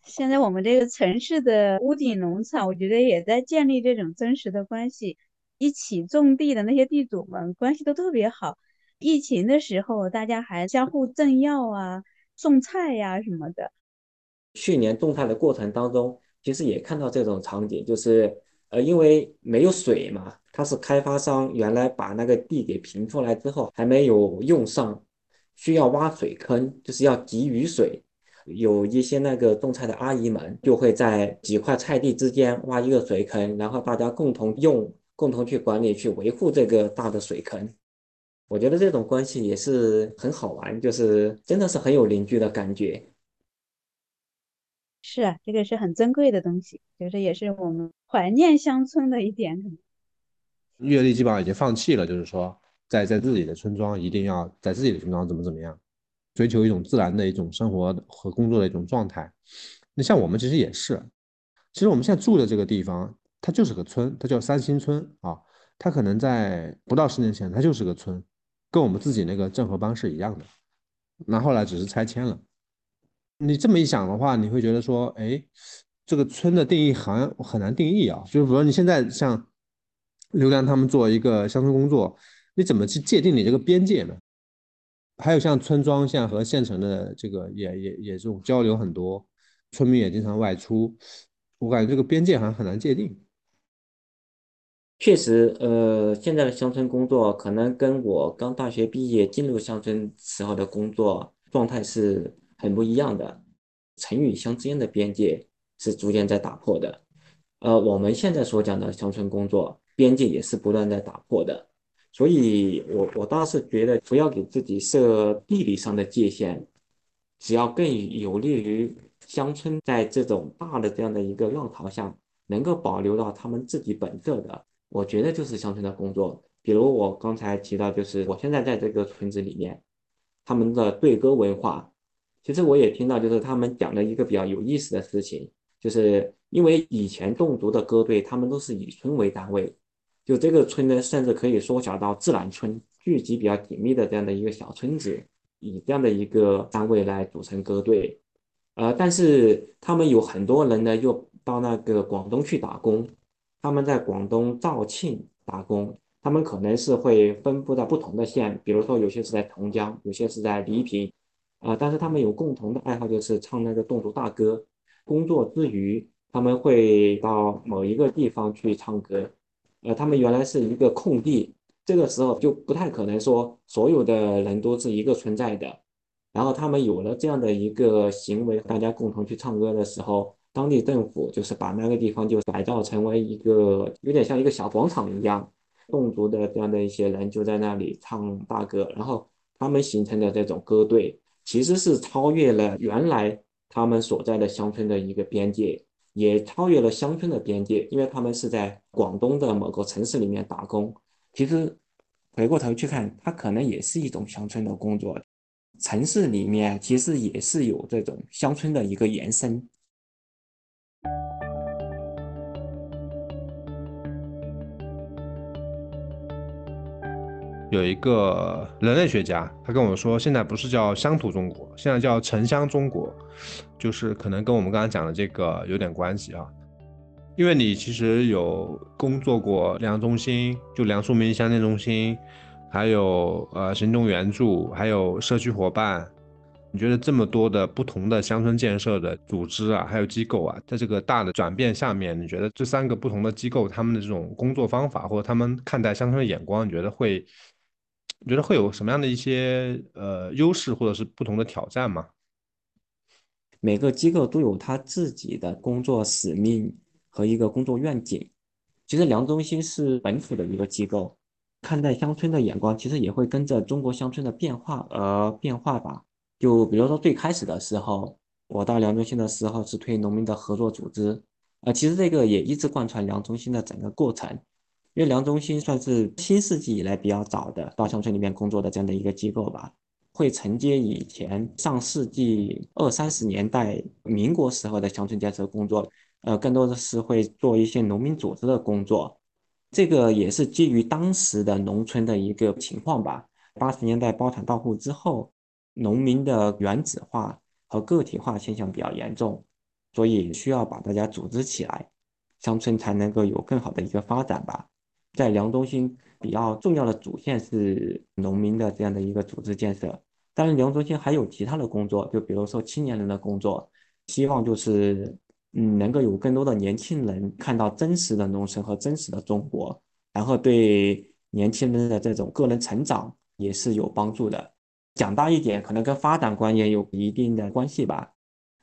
现在我们这个城市的屋顶农场，我觉得也在建立这种真实的关系。一起种地的那些地主们关系都特别好。疫情的时候，大家还相互赠药啊、送菜呀什么的。去年种菜的过程当中，其实也看到这种场景，就是呃，因为没有水嘛，它是开发商原来把那个地给平出来之后，还没有用上，需要挖水坑，就是要集雨水。有一些那个种菜的阿姨们就会在几块菜地之间挖一个水坑，然后大家共同用、共同去管理、去维护这个大的水坑。我觉得这种关系也是很好玩，就是真的是很有邻居的感觉。是啊，这个是很珍贵的东西，就是也是我们怀念乡村的一点。阅历基本上已经放弃了，就是说在在自己的村庄一定要在自己的村庄怎么怎么样。追求一种自然的一种生活和工作的一种状态。那像我们其实也是，其实我们现在住的这个地方，它就是个村，它叫三星村啊。它可能在不到十年前，它就是个村，跟我们自己那个郑和帮是一样的。那后来只是拆迁了。你这么一想的话，你会觉得说，哎，这个村的定义好像很难定义啊。就是比如你现在像刘良他们做一个乡村工作，你怎么去界定你这个边界呢？还有像村庄，像和县城的这个也也也这种交流很多，村民也经常外出，我感觉这个边界好像很难界定。确实，呃，现在的乡村工作可能跟我刚大学毕业进入乡村时候的工作状态是很不一样的，城与乡之间的边界是逐渐在打破的。呃，我们现在所讲的乡村工作边界也是不断在打破的。所以，我我倒是觉得不要给自己设地理上的界限，只要更有利于乡村在这种大的这样的一个浪潮下，能够保留到他们自己本色的，我觉得就是乡村的工作。比如我刚才提到，就是我现在在这个村子里面，他们的对歌文化，其实我也听到，就是他们讲了一个比较有意思的事情，就是因为以前侗族的歌队，他们都是以村为单位。就这个村呢，甚至可以缩小到自然村，聚集比较紧密的这样的一个小村子，以这样的一个单位来组成歌队。呃，但是他们有很多人呢，又到那个广东去打工。他们在广东肇庆打工，他们可能是会分布在不同的县，比如说有些是在同江，有些是在黎平。啊，但是他们有共同的爱好，就是唱那个侗族大歌。工作之余，他们会到某一个地方去唱歌。呃，他们原来是一个空地，这个时候就不太可能说所有的人都是一个存在的。然后他们有了这样的一个行为，大家共同去唱歌的时候，当地政府就是把那个地方就改造成为一个有点像一个小广场一样，侗族的这样的一些人就在那里唱大歌，然后他们形成的这种歌队，其实是超越了原来他们所在的乡村的一个边界。也超越了乡村的边界，因为他们是在广东的某个城市里面打工。其实回过头去看，它可能也是一种乡村的工作。城市里面其实也是有这种乡村的一个延伸。有一个人类学家，他跟我说，现在不是叫乡土中国，现在叫城乡中国，就是可能跟我们刚刚讲的这个有点关系啊。因为你其实有工作过粮中心，就梁树民乡镇中心，还有呃行动援助，还有社区伙伴。你觉得这么多的不同的乡村建设的组织啊，还有机构啊，在这个大的转变下面，你觉得这三个不同的机构他们的这种工作方法，或者他们看待乡村的眼光，你觉得会？你觉得会有什么样的一些呃优势，或者是不同的挑战吗？每个机构都有他自己的工作使命和一个工作愿景。其实粮中心是本土的一个机构，看待乡村的眼光其实也会跟着中国乡村的变化而变化吧。就比如说最开始的时候，我到粮中心的时候是推农民的合作组织，啊，其实这个也一直贯穿粮中心的整个过程。因为粮中心算是新世纪以来比较早的到乡村里面工作的这样的一个机构吧，会承接以前上世纪二三十年代民国时候的乡村建设工作，呃，更多的是会做一些农民组织的工作，这个也是基于当时的农村的一个情况吧。八十年代包产到户之后，农民的原子化和个体化现象比较严重，所以需要把大家组织起来，乡村才能够有更好的一个发展吧。在梁中心比较重要的主线是农民的这样的一个组织建设，当然梁中心还有其他的工作，就比如说青年人的工作，希望就是嗯能够有更多的年轻人看到真实的农村和真实的中国，然后对年轻人的这种个人成长也是有帮助的。讲大一点，可能跟发展观也有一定的关系吧。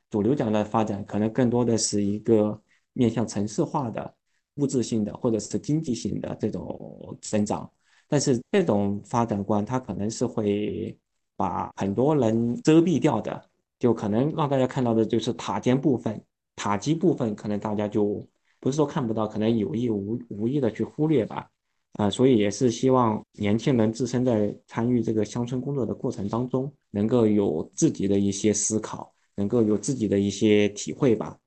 主流讲的发展可能更多的是一个面向城市化的。物质性的或者是经济性的这种增长，但是这种发展观它可能是会把很多人遮蔽掉的，就可能让大家看到的就是塔尖部分、塔基部分，可能大家就不是说看不到，可能有意无无意的去忽略吧。啊，所以也是希望年轻人自身在参与这个乡村工作的过程当中，能够有自己的一些思考，能够有自己的一些体会吧。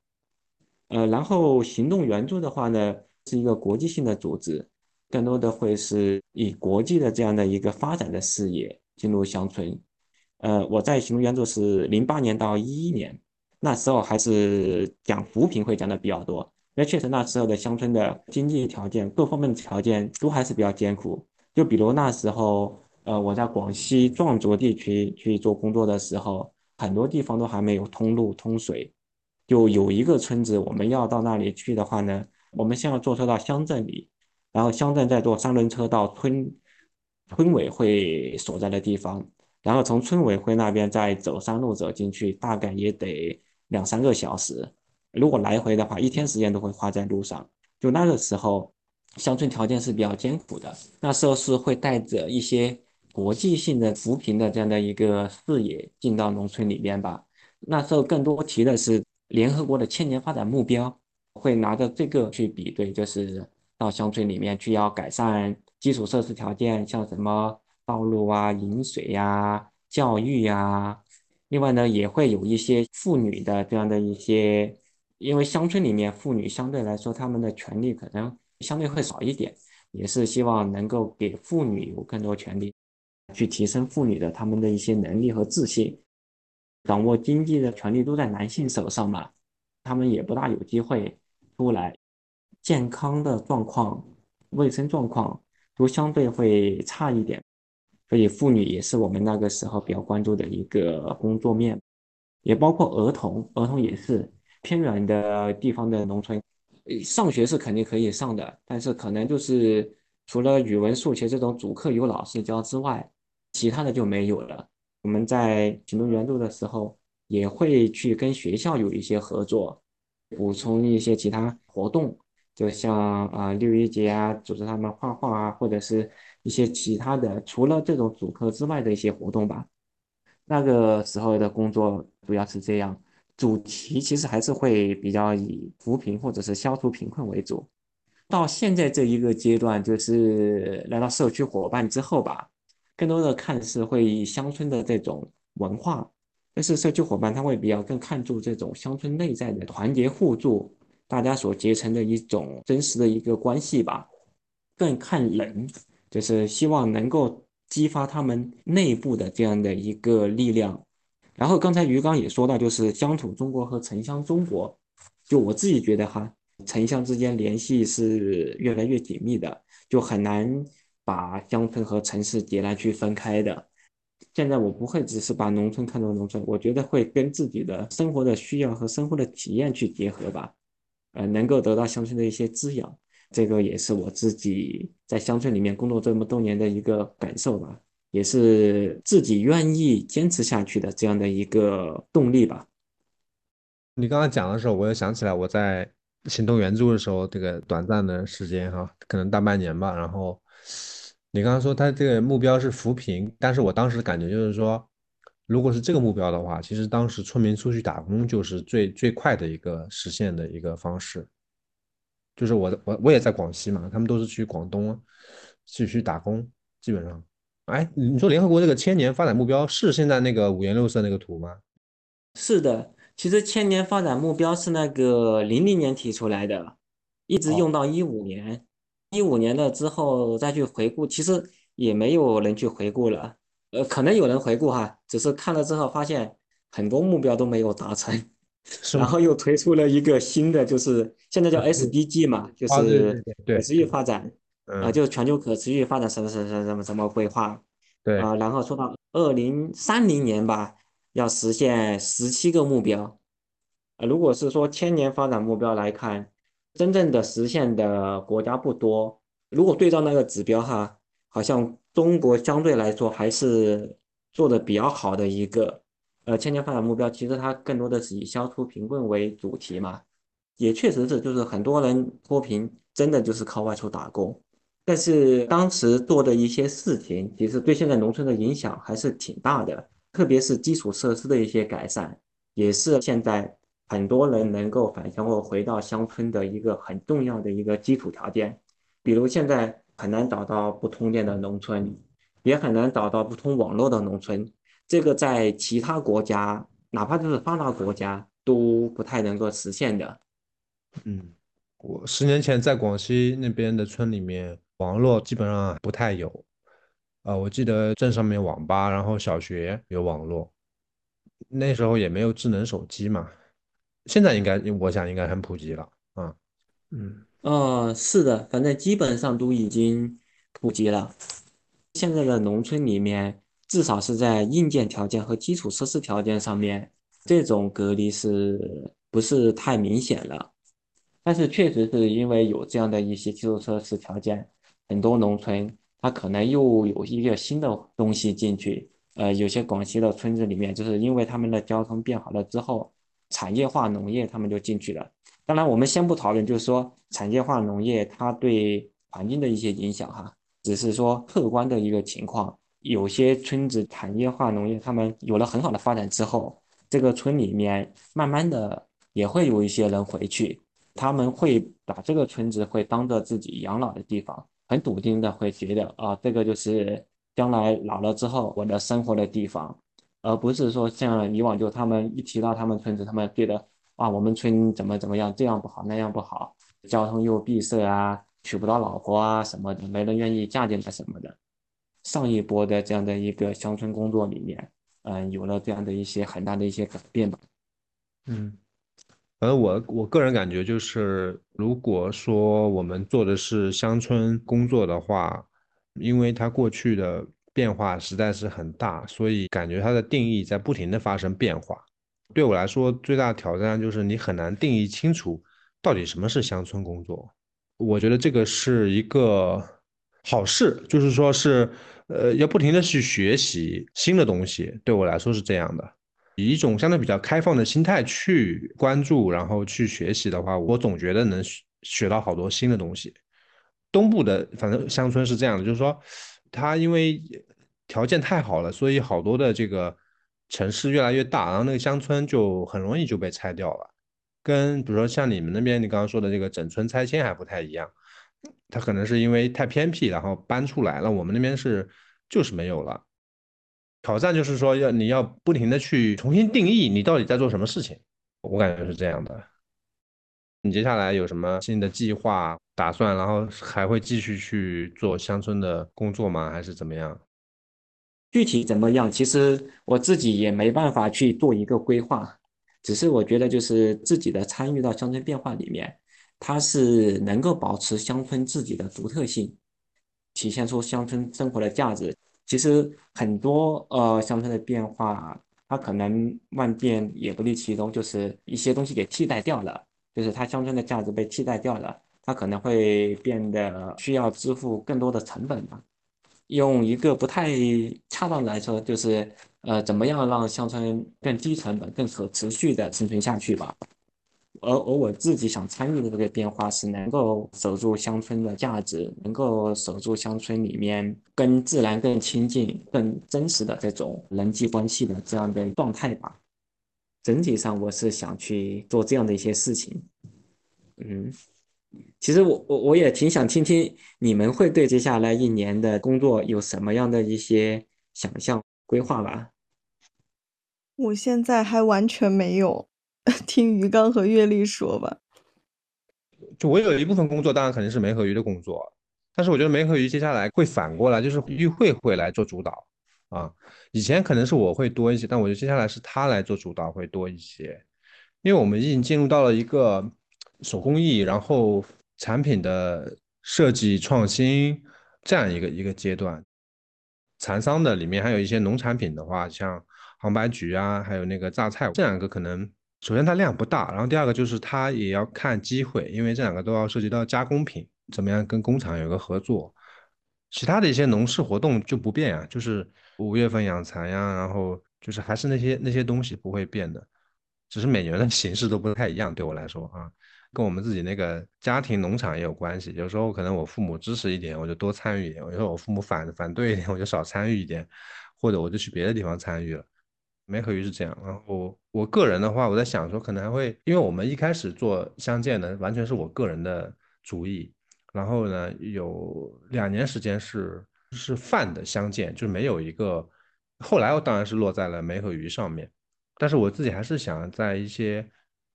呃，然后行动援助的话呢，是一个国际性的组织，更多的会是以国际的这样的一个发展的视野进入乡村。呃，我在行动援助是零八年到一一年，那时候还是讲扶贫会讲的比较多，因为确实那时候的乡村的经济条件各方面的条件都还是比较艰苦。就比如那时候，呃，我在广西壮族地区去做工作的时候，很多地方都还没有通路通水。就有一个村子，我们要到那里去的话呢，我们先要坐车到乡镇里，然后乡镇再坐三轮车到村村委会所在的地方，然后从村委会那边再走山路走进去，大概也得两三个小时。如果来回的话，一天时间都会花在路上。就那个时候，乡村条件是比较艰苦的。那时候是会带着一些国际性的扶贫的这样的一个视野进到农村里面吧。那时候更多提的是。联合国的千年发展目标会拿着这个去比对，就是到乡村里面去要改善基础设施条件，像什么道路啊、饮水呀、教育呀。另外呢，也会有一些妇女的这样的一些，因为乡村里面妇女相对来说她们的权利可能相对会少一点，也是希望能够给妇女有更多权利，去提升妇女的她们的一些能力和自信。掌握经济的权利都在男性手上嘛，他们也不大有机会出来，健康的状况、卫生状况都相对会差一点，所以妇女也是我们那个时候比较关注的一个工作面，也包括儿童，儿童也是偏远的地方的农村，上学是肯定可以上的，但是可能就是除了语文、数学这种主课有老师教之外，其他的就没有了。我们在行动援助的时候，也会去跟学校有一些合作，补充一些其他活动，就像啊六一节啊，组织他们画画啊，或者是一些其他的，除了这种主课之外的一些活动吧。那个时候的工作主要是这样，主题其实还是会比较以扶贫或者是消除贫困为主。到现在这一个阶段，就是来到社区伙伴之后吧。更多的看是会以乡村的这种文化，但是社区伙伴他会比较更看重这种乡村内在的团结互助，大家所结成的一种真实的一个关系吧，更看人，就是希望能够激发他们内部的这样的一个力量。然后刚才于刚也说到，就是乡土中国和城乡中国，就我自己觉得哈，城乡之间联系是越来越紧密的，就很难。把乡村和城市截然去分开的。现在我不会只是把农村看作农村，我觉得会跟自己的生活的需要和生活的体验去结合吧。呃，能够得到乡村的一些滋养，这个也是我自己在乡村里面工作这么多年的一个感受吧，也是自己愿意坚持下去的这样的一个动力吧。你刚刚讲的时候，我又想起来我在行动援助的时候，这个短暂的时间哈，可能大半年吧，然后。你刚刚说他这个目标是扶贫，但是我当时感觉就是说，如果是这个目标的话，其实当时村民出去打工就是最最快的一个实现的一个方式。就是我我我也在广西嘛，他们都是去广东去去打工，基本上。哎，你说联合国这个千年发展目标是现在那个五颜六色那个图吗？是的，其实千年发展目标是那个零零年提出来的，一直用到一五年。一五年的之后再去回顾，其实也没有人去回顾了。呃，可能有人回顾哈，只是看了之后发现很多目标都没有达成，然后又推出了一个新的，就是现在叫 SDG 嘛，就是可持续发展，啊，就是全球可持续发展什么什么什么什么规划，对。啊，然后说到二零三零年吧，要实现十七个目标，呃，如果是说千年发展目标来看，真正的实现的国家不多，如果对照那个指标哈，好像。中国相对来说还是做的比较好的一个，呃，千年发展目标其实它更多的是以消除贫困为主题嘛，也确实是，就是很多人脱贫真的就是靠外出打工，但是当时做的一些事情，其实对现在农村的影响还是挺大的，特别是基础设施的一些改善，也是现在很多人能够返乡或回到乡村的一个很重要的一个基础条件，比如现在。很难找到不通电的农村，也很难找到不通网络的农村。这个在其他国家，哪怕就是发达国家，都不太能够实现的。嗯，我十年前在广西那边的村里面，网络基本上不太有。啊，我记得镇上面网吧，然后小学有网络，那时候也没有智能手机嘛。现在应该，我想应该很普及了啊。嗯。呃，是的，反正基本上都已经普及了。现在的农村里面，至少是在硬件条件和基础设施条件上面，这种隔离是不是太明显了？但是确实是因为有这样的一些基础设施条件，很多农村它可能又有一个新的东西进去。呃，有些广西的村子里面，就是因为他们的交通变好了之后，产业化农业他们就进去了。当然，我们先不讨论，就是说产业化农业它对环境的一些影响哈，只是说客观的一个情况。有些村子产业化农业，他们有了很好的发展之后，这个村里面慢慢的也会有一些人回去，他们会把这个村子会当做自己养老的地方，很笃定的会觉得啊，这个就是将来老了之后我的生活的地方，而不是说像以往就他们一提到他们村子，他们觉得。啊，我们村怎么怎么样，这样不好，那样不好，交通又闭塞啊，娶不到老婆啊什么的，没人愿意嫁进来什么的。上一波的这样的一个乡村工作里面，嗯，有了这样的一些很大的一些改变吧。嗯，反正我我个人感觉就是，如果说我们做的是乡村工作的话，因为他过去的变化实在是很大，所以感觉它的定义在不停的发生变化。对我来说，最大的挑战就是你很难定义清楚到底什么是乡村工作。我觉得这个是一个好事，就是说是，呃，要不停的去学习新的东西。对我来说是这样的，以一种相对比较开放的心态去关注，然后去学习的话，我总觉得能学到好多新的东西。东部的反正乡村是这样的，就是说，它因为条件太好了，所以好多的这个。城市越来越大，然后那个乡村就很容易就被拆掉了，跟比如说像你们那边你刚刚说的这个整村拆迁还不太一样，它可能是因为太偏僻，然后搬出来了。我们那边是就是没有了。挑战就是说要你要不停的去重新定义你到底在做什么事情，我感觉是这样的。你接下来有什么新的计划打算？然后还会继续去做乡村的工作吗？还是怎么样？具体怎么样？其实我自己也没办法去做一个规划，只是我觉得就是自己的参与到乡村变化里面，它是能够保持乡村自己的独特性，体现出乡村生活的价值。其实很多呃乡村的变化，它可能万变也不离其宗，就是一些东西给替代掉了，就是它乡村的价值被替代掉了，它可能会变得需要支付更多的成本吧。用一个不太恰当来说，就是呃，怎么样让乡村更低成本、更可持续的生存下去吧。而而我自己想参与的这个变化，是能够守住乡村的价值，能够守住乡村里面跟自然更亲近、更真实的这种人际关系的这样的状态吧。整体上，我是想去做这样的一些事情。嗯。其实我我我也挺想听听你们会对接下来一年的工作有什么样的一些想象规划吧。我现在还完全没有，听鱼缸和月丽说吧。就我有一部分工作，当然肯定是梅和鱼的工作，但是我觉得梅和鱼接下来会反过来，就是玉慧会来做主导啊。以前可能是我会多一些，但我觉得接下来是他来做主导会多一些，因为我们已经进入到了一个手工艺，然后产品的设计创新这样一个一个阶段。蚕桑的里面还有一些农产品的话，像杭白菊啊，还有那个榨菜，这两个可能首先它量不大，然后第二个就是它也要看机会，因为这两个都要涉及到加工品，怎么样跟工厂有个合作。其他的一些农事活动就不变呀，就是五月份养蚕呀，然后就是还是那些那些东西不会变的，只是每年的形式都不太一样。对我来说啊。跟我们自己那个家庭农场也有关系。有时候可能我父母支持一点，我就多参与一点；有时候我父母反 反对一点，我就少参与一点，或者我就去别的地方参与了。梅和鱼是这样。然后我个人的话，我在想说，可能还会，因为我们一开始做相见呢，完全是我个人的主意。然后呢，有两年时间是是泛的相见，就是没有一个。后来我当然是落在了梅和鱼上面，但是我自己还是想在一些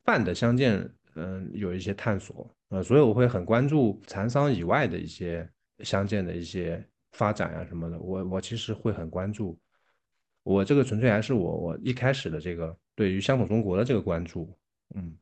泛的相见。嗯，有一些探索，呃，所以我会很关注蚕桑以外的一些相见的一些发展啊什么的。我我其实会很关注，我这个纯粹还是我我一开始的这个对于乡土中国的这个关注。嗯，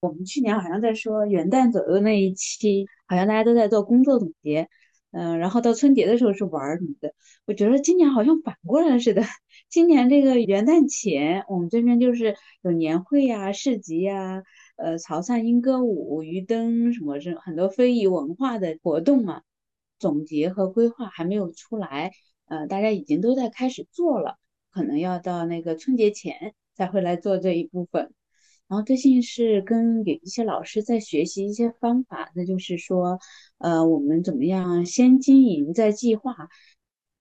我们去年好像在说元旦左右那一期，好像大家都在做工作总结，嗯，然后到春节的时候是玩什么的。我觉得今年好像反过来似的，今年这个元旦前，我们这边就是有年会呀、市集呀。呃，潮汕莺歌舞、鱼灯什么是很多非遗文化的活动嘛？总结和规划还没有出来，呃，大家已经都在开始做了，可能要到那个春节前才会来做这一部分。然后最近是跟有一些老师在学习一些方法，那就是说，呃，我们怎么样先经营再计划。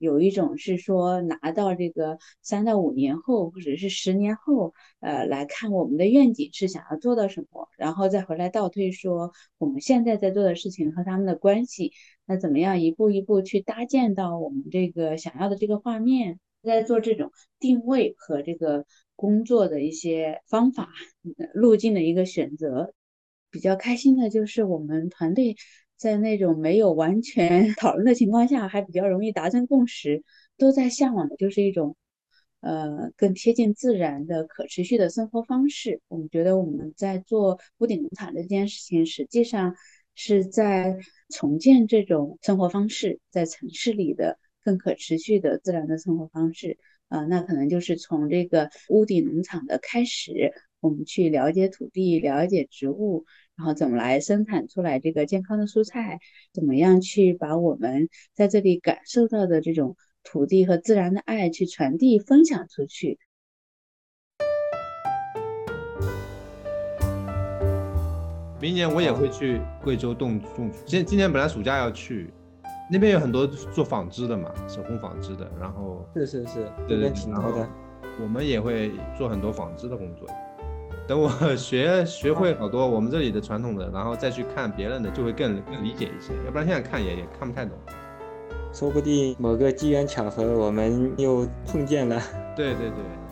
有一种是说拿到这个三到五年后，或者是十年后，呃，来看我们的愿景是想要做到什么，然后再回来倒推说我们现在在做的事情和他们的关系，那怎么样一步一步去搭建到我们这个想要的这个画面，在做这种定位和这个工作的一些方法路径的一个选择。比较开心的就是我们团队。在那种没有完全讨论的情况下，还比较容易达成共识，都在向往的就是一种，呃，更贴近自然的可持续的生活方式。我们觉得我们在做屋顶农场这件事情，实际上是在重建这种生活方式，在城市里的更可持续的自然的生活方式。啊，那可能就是从这个屋顶农场的开始，我们去了解土地，了解植物。然后怎么来生产出来这个健康的蔬菜？怎么样去把我们在这里感受到的这种土地和自然的爱去传递、分享出去？明年我也会去贵州种种。今今年本来暑假要去，那边有很多做纺织的嘛，手工纺织的。然后是是是，对对，挺多的。我们也会做很多纺织的工作。等我 学学会好多我们这里的传统的，然后再去看别人的，就会更更理解一些。要不然现在看也也看不太懂。说不定某个机缘巧合，我们又碰见了。对 对对。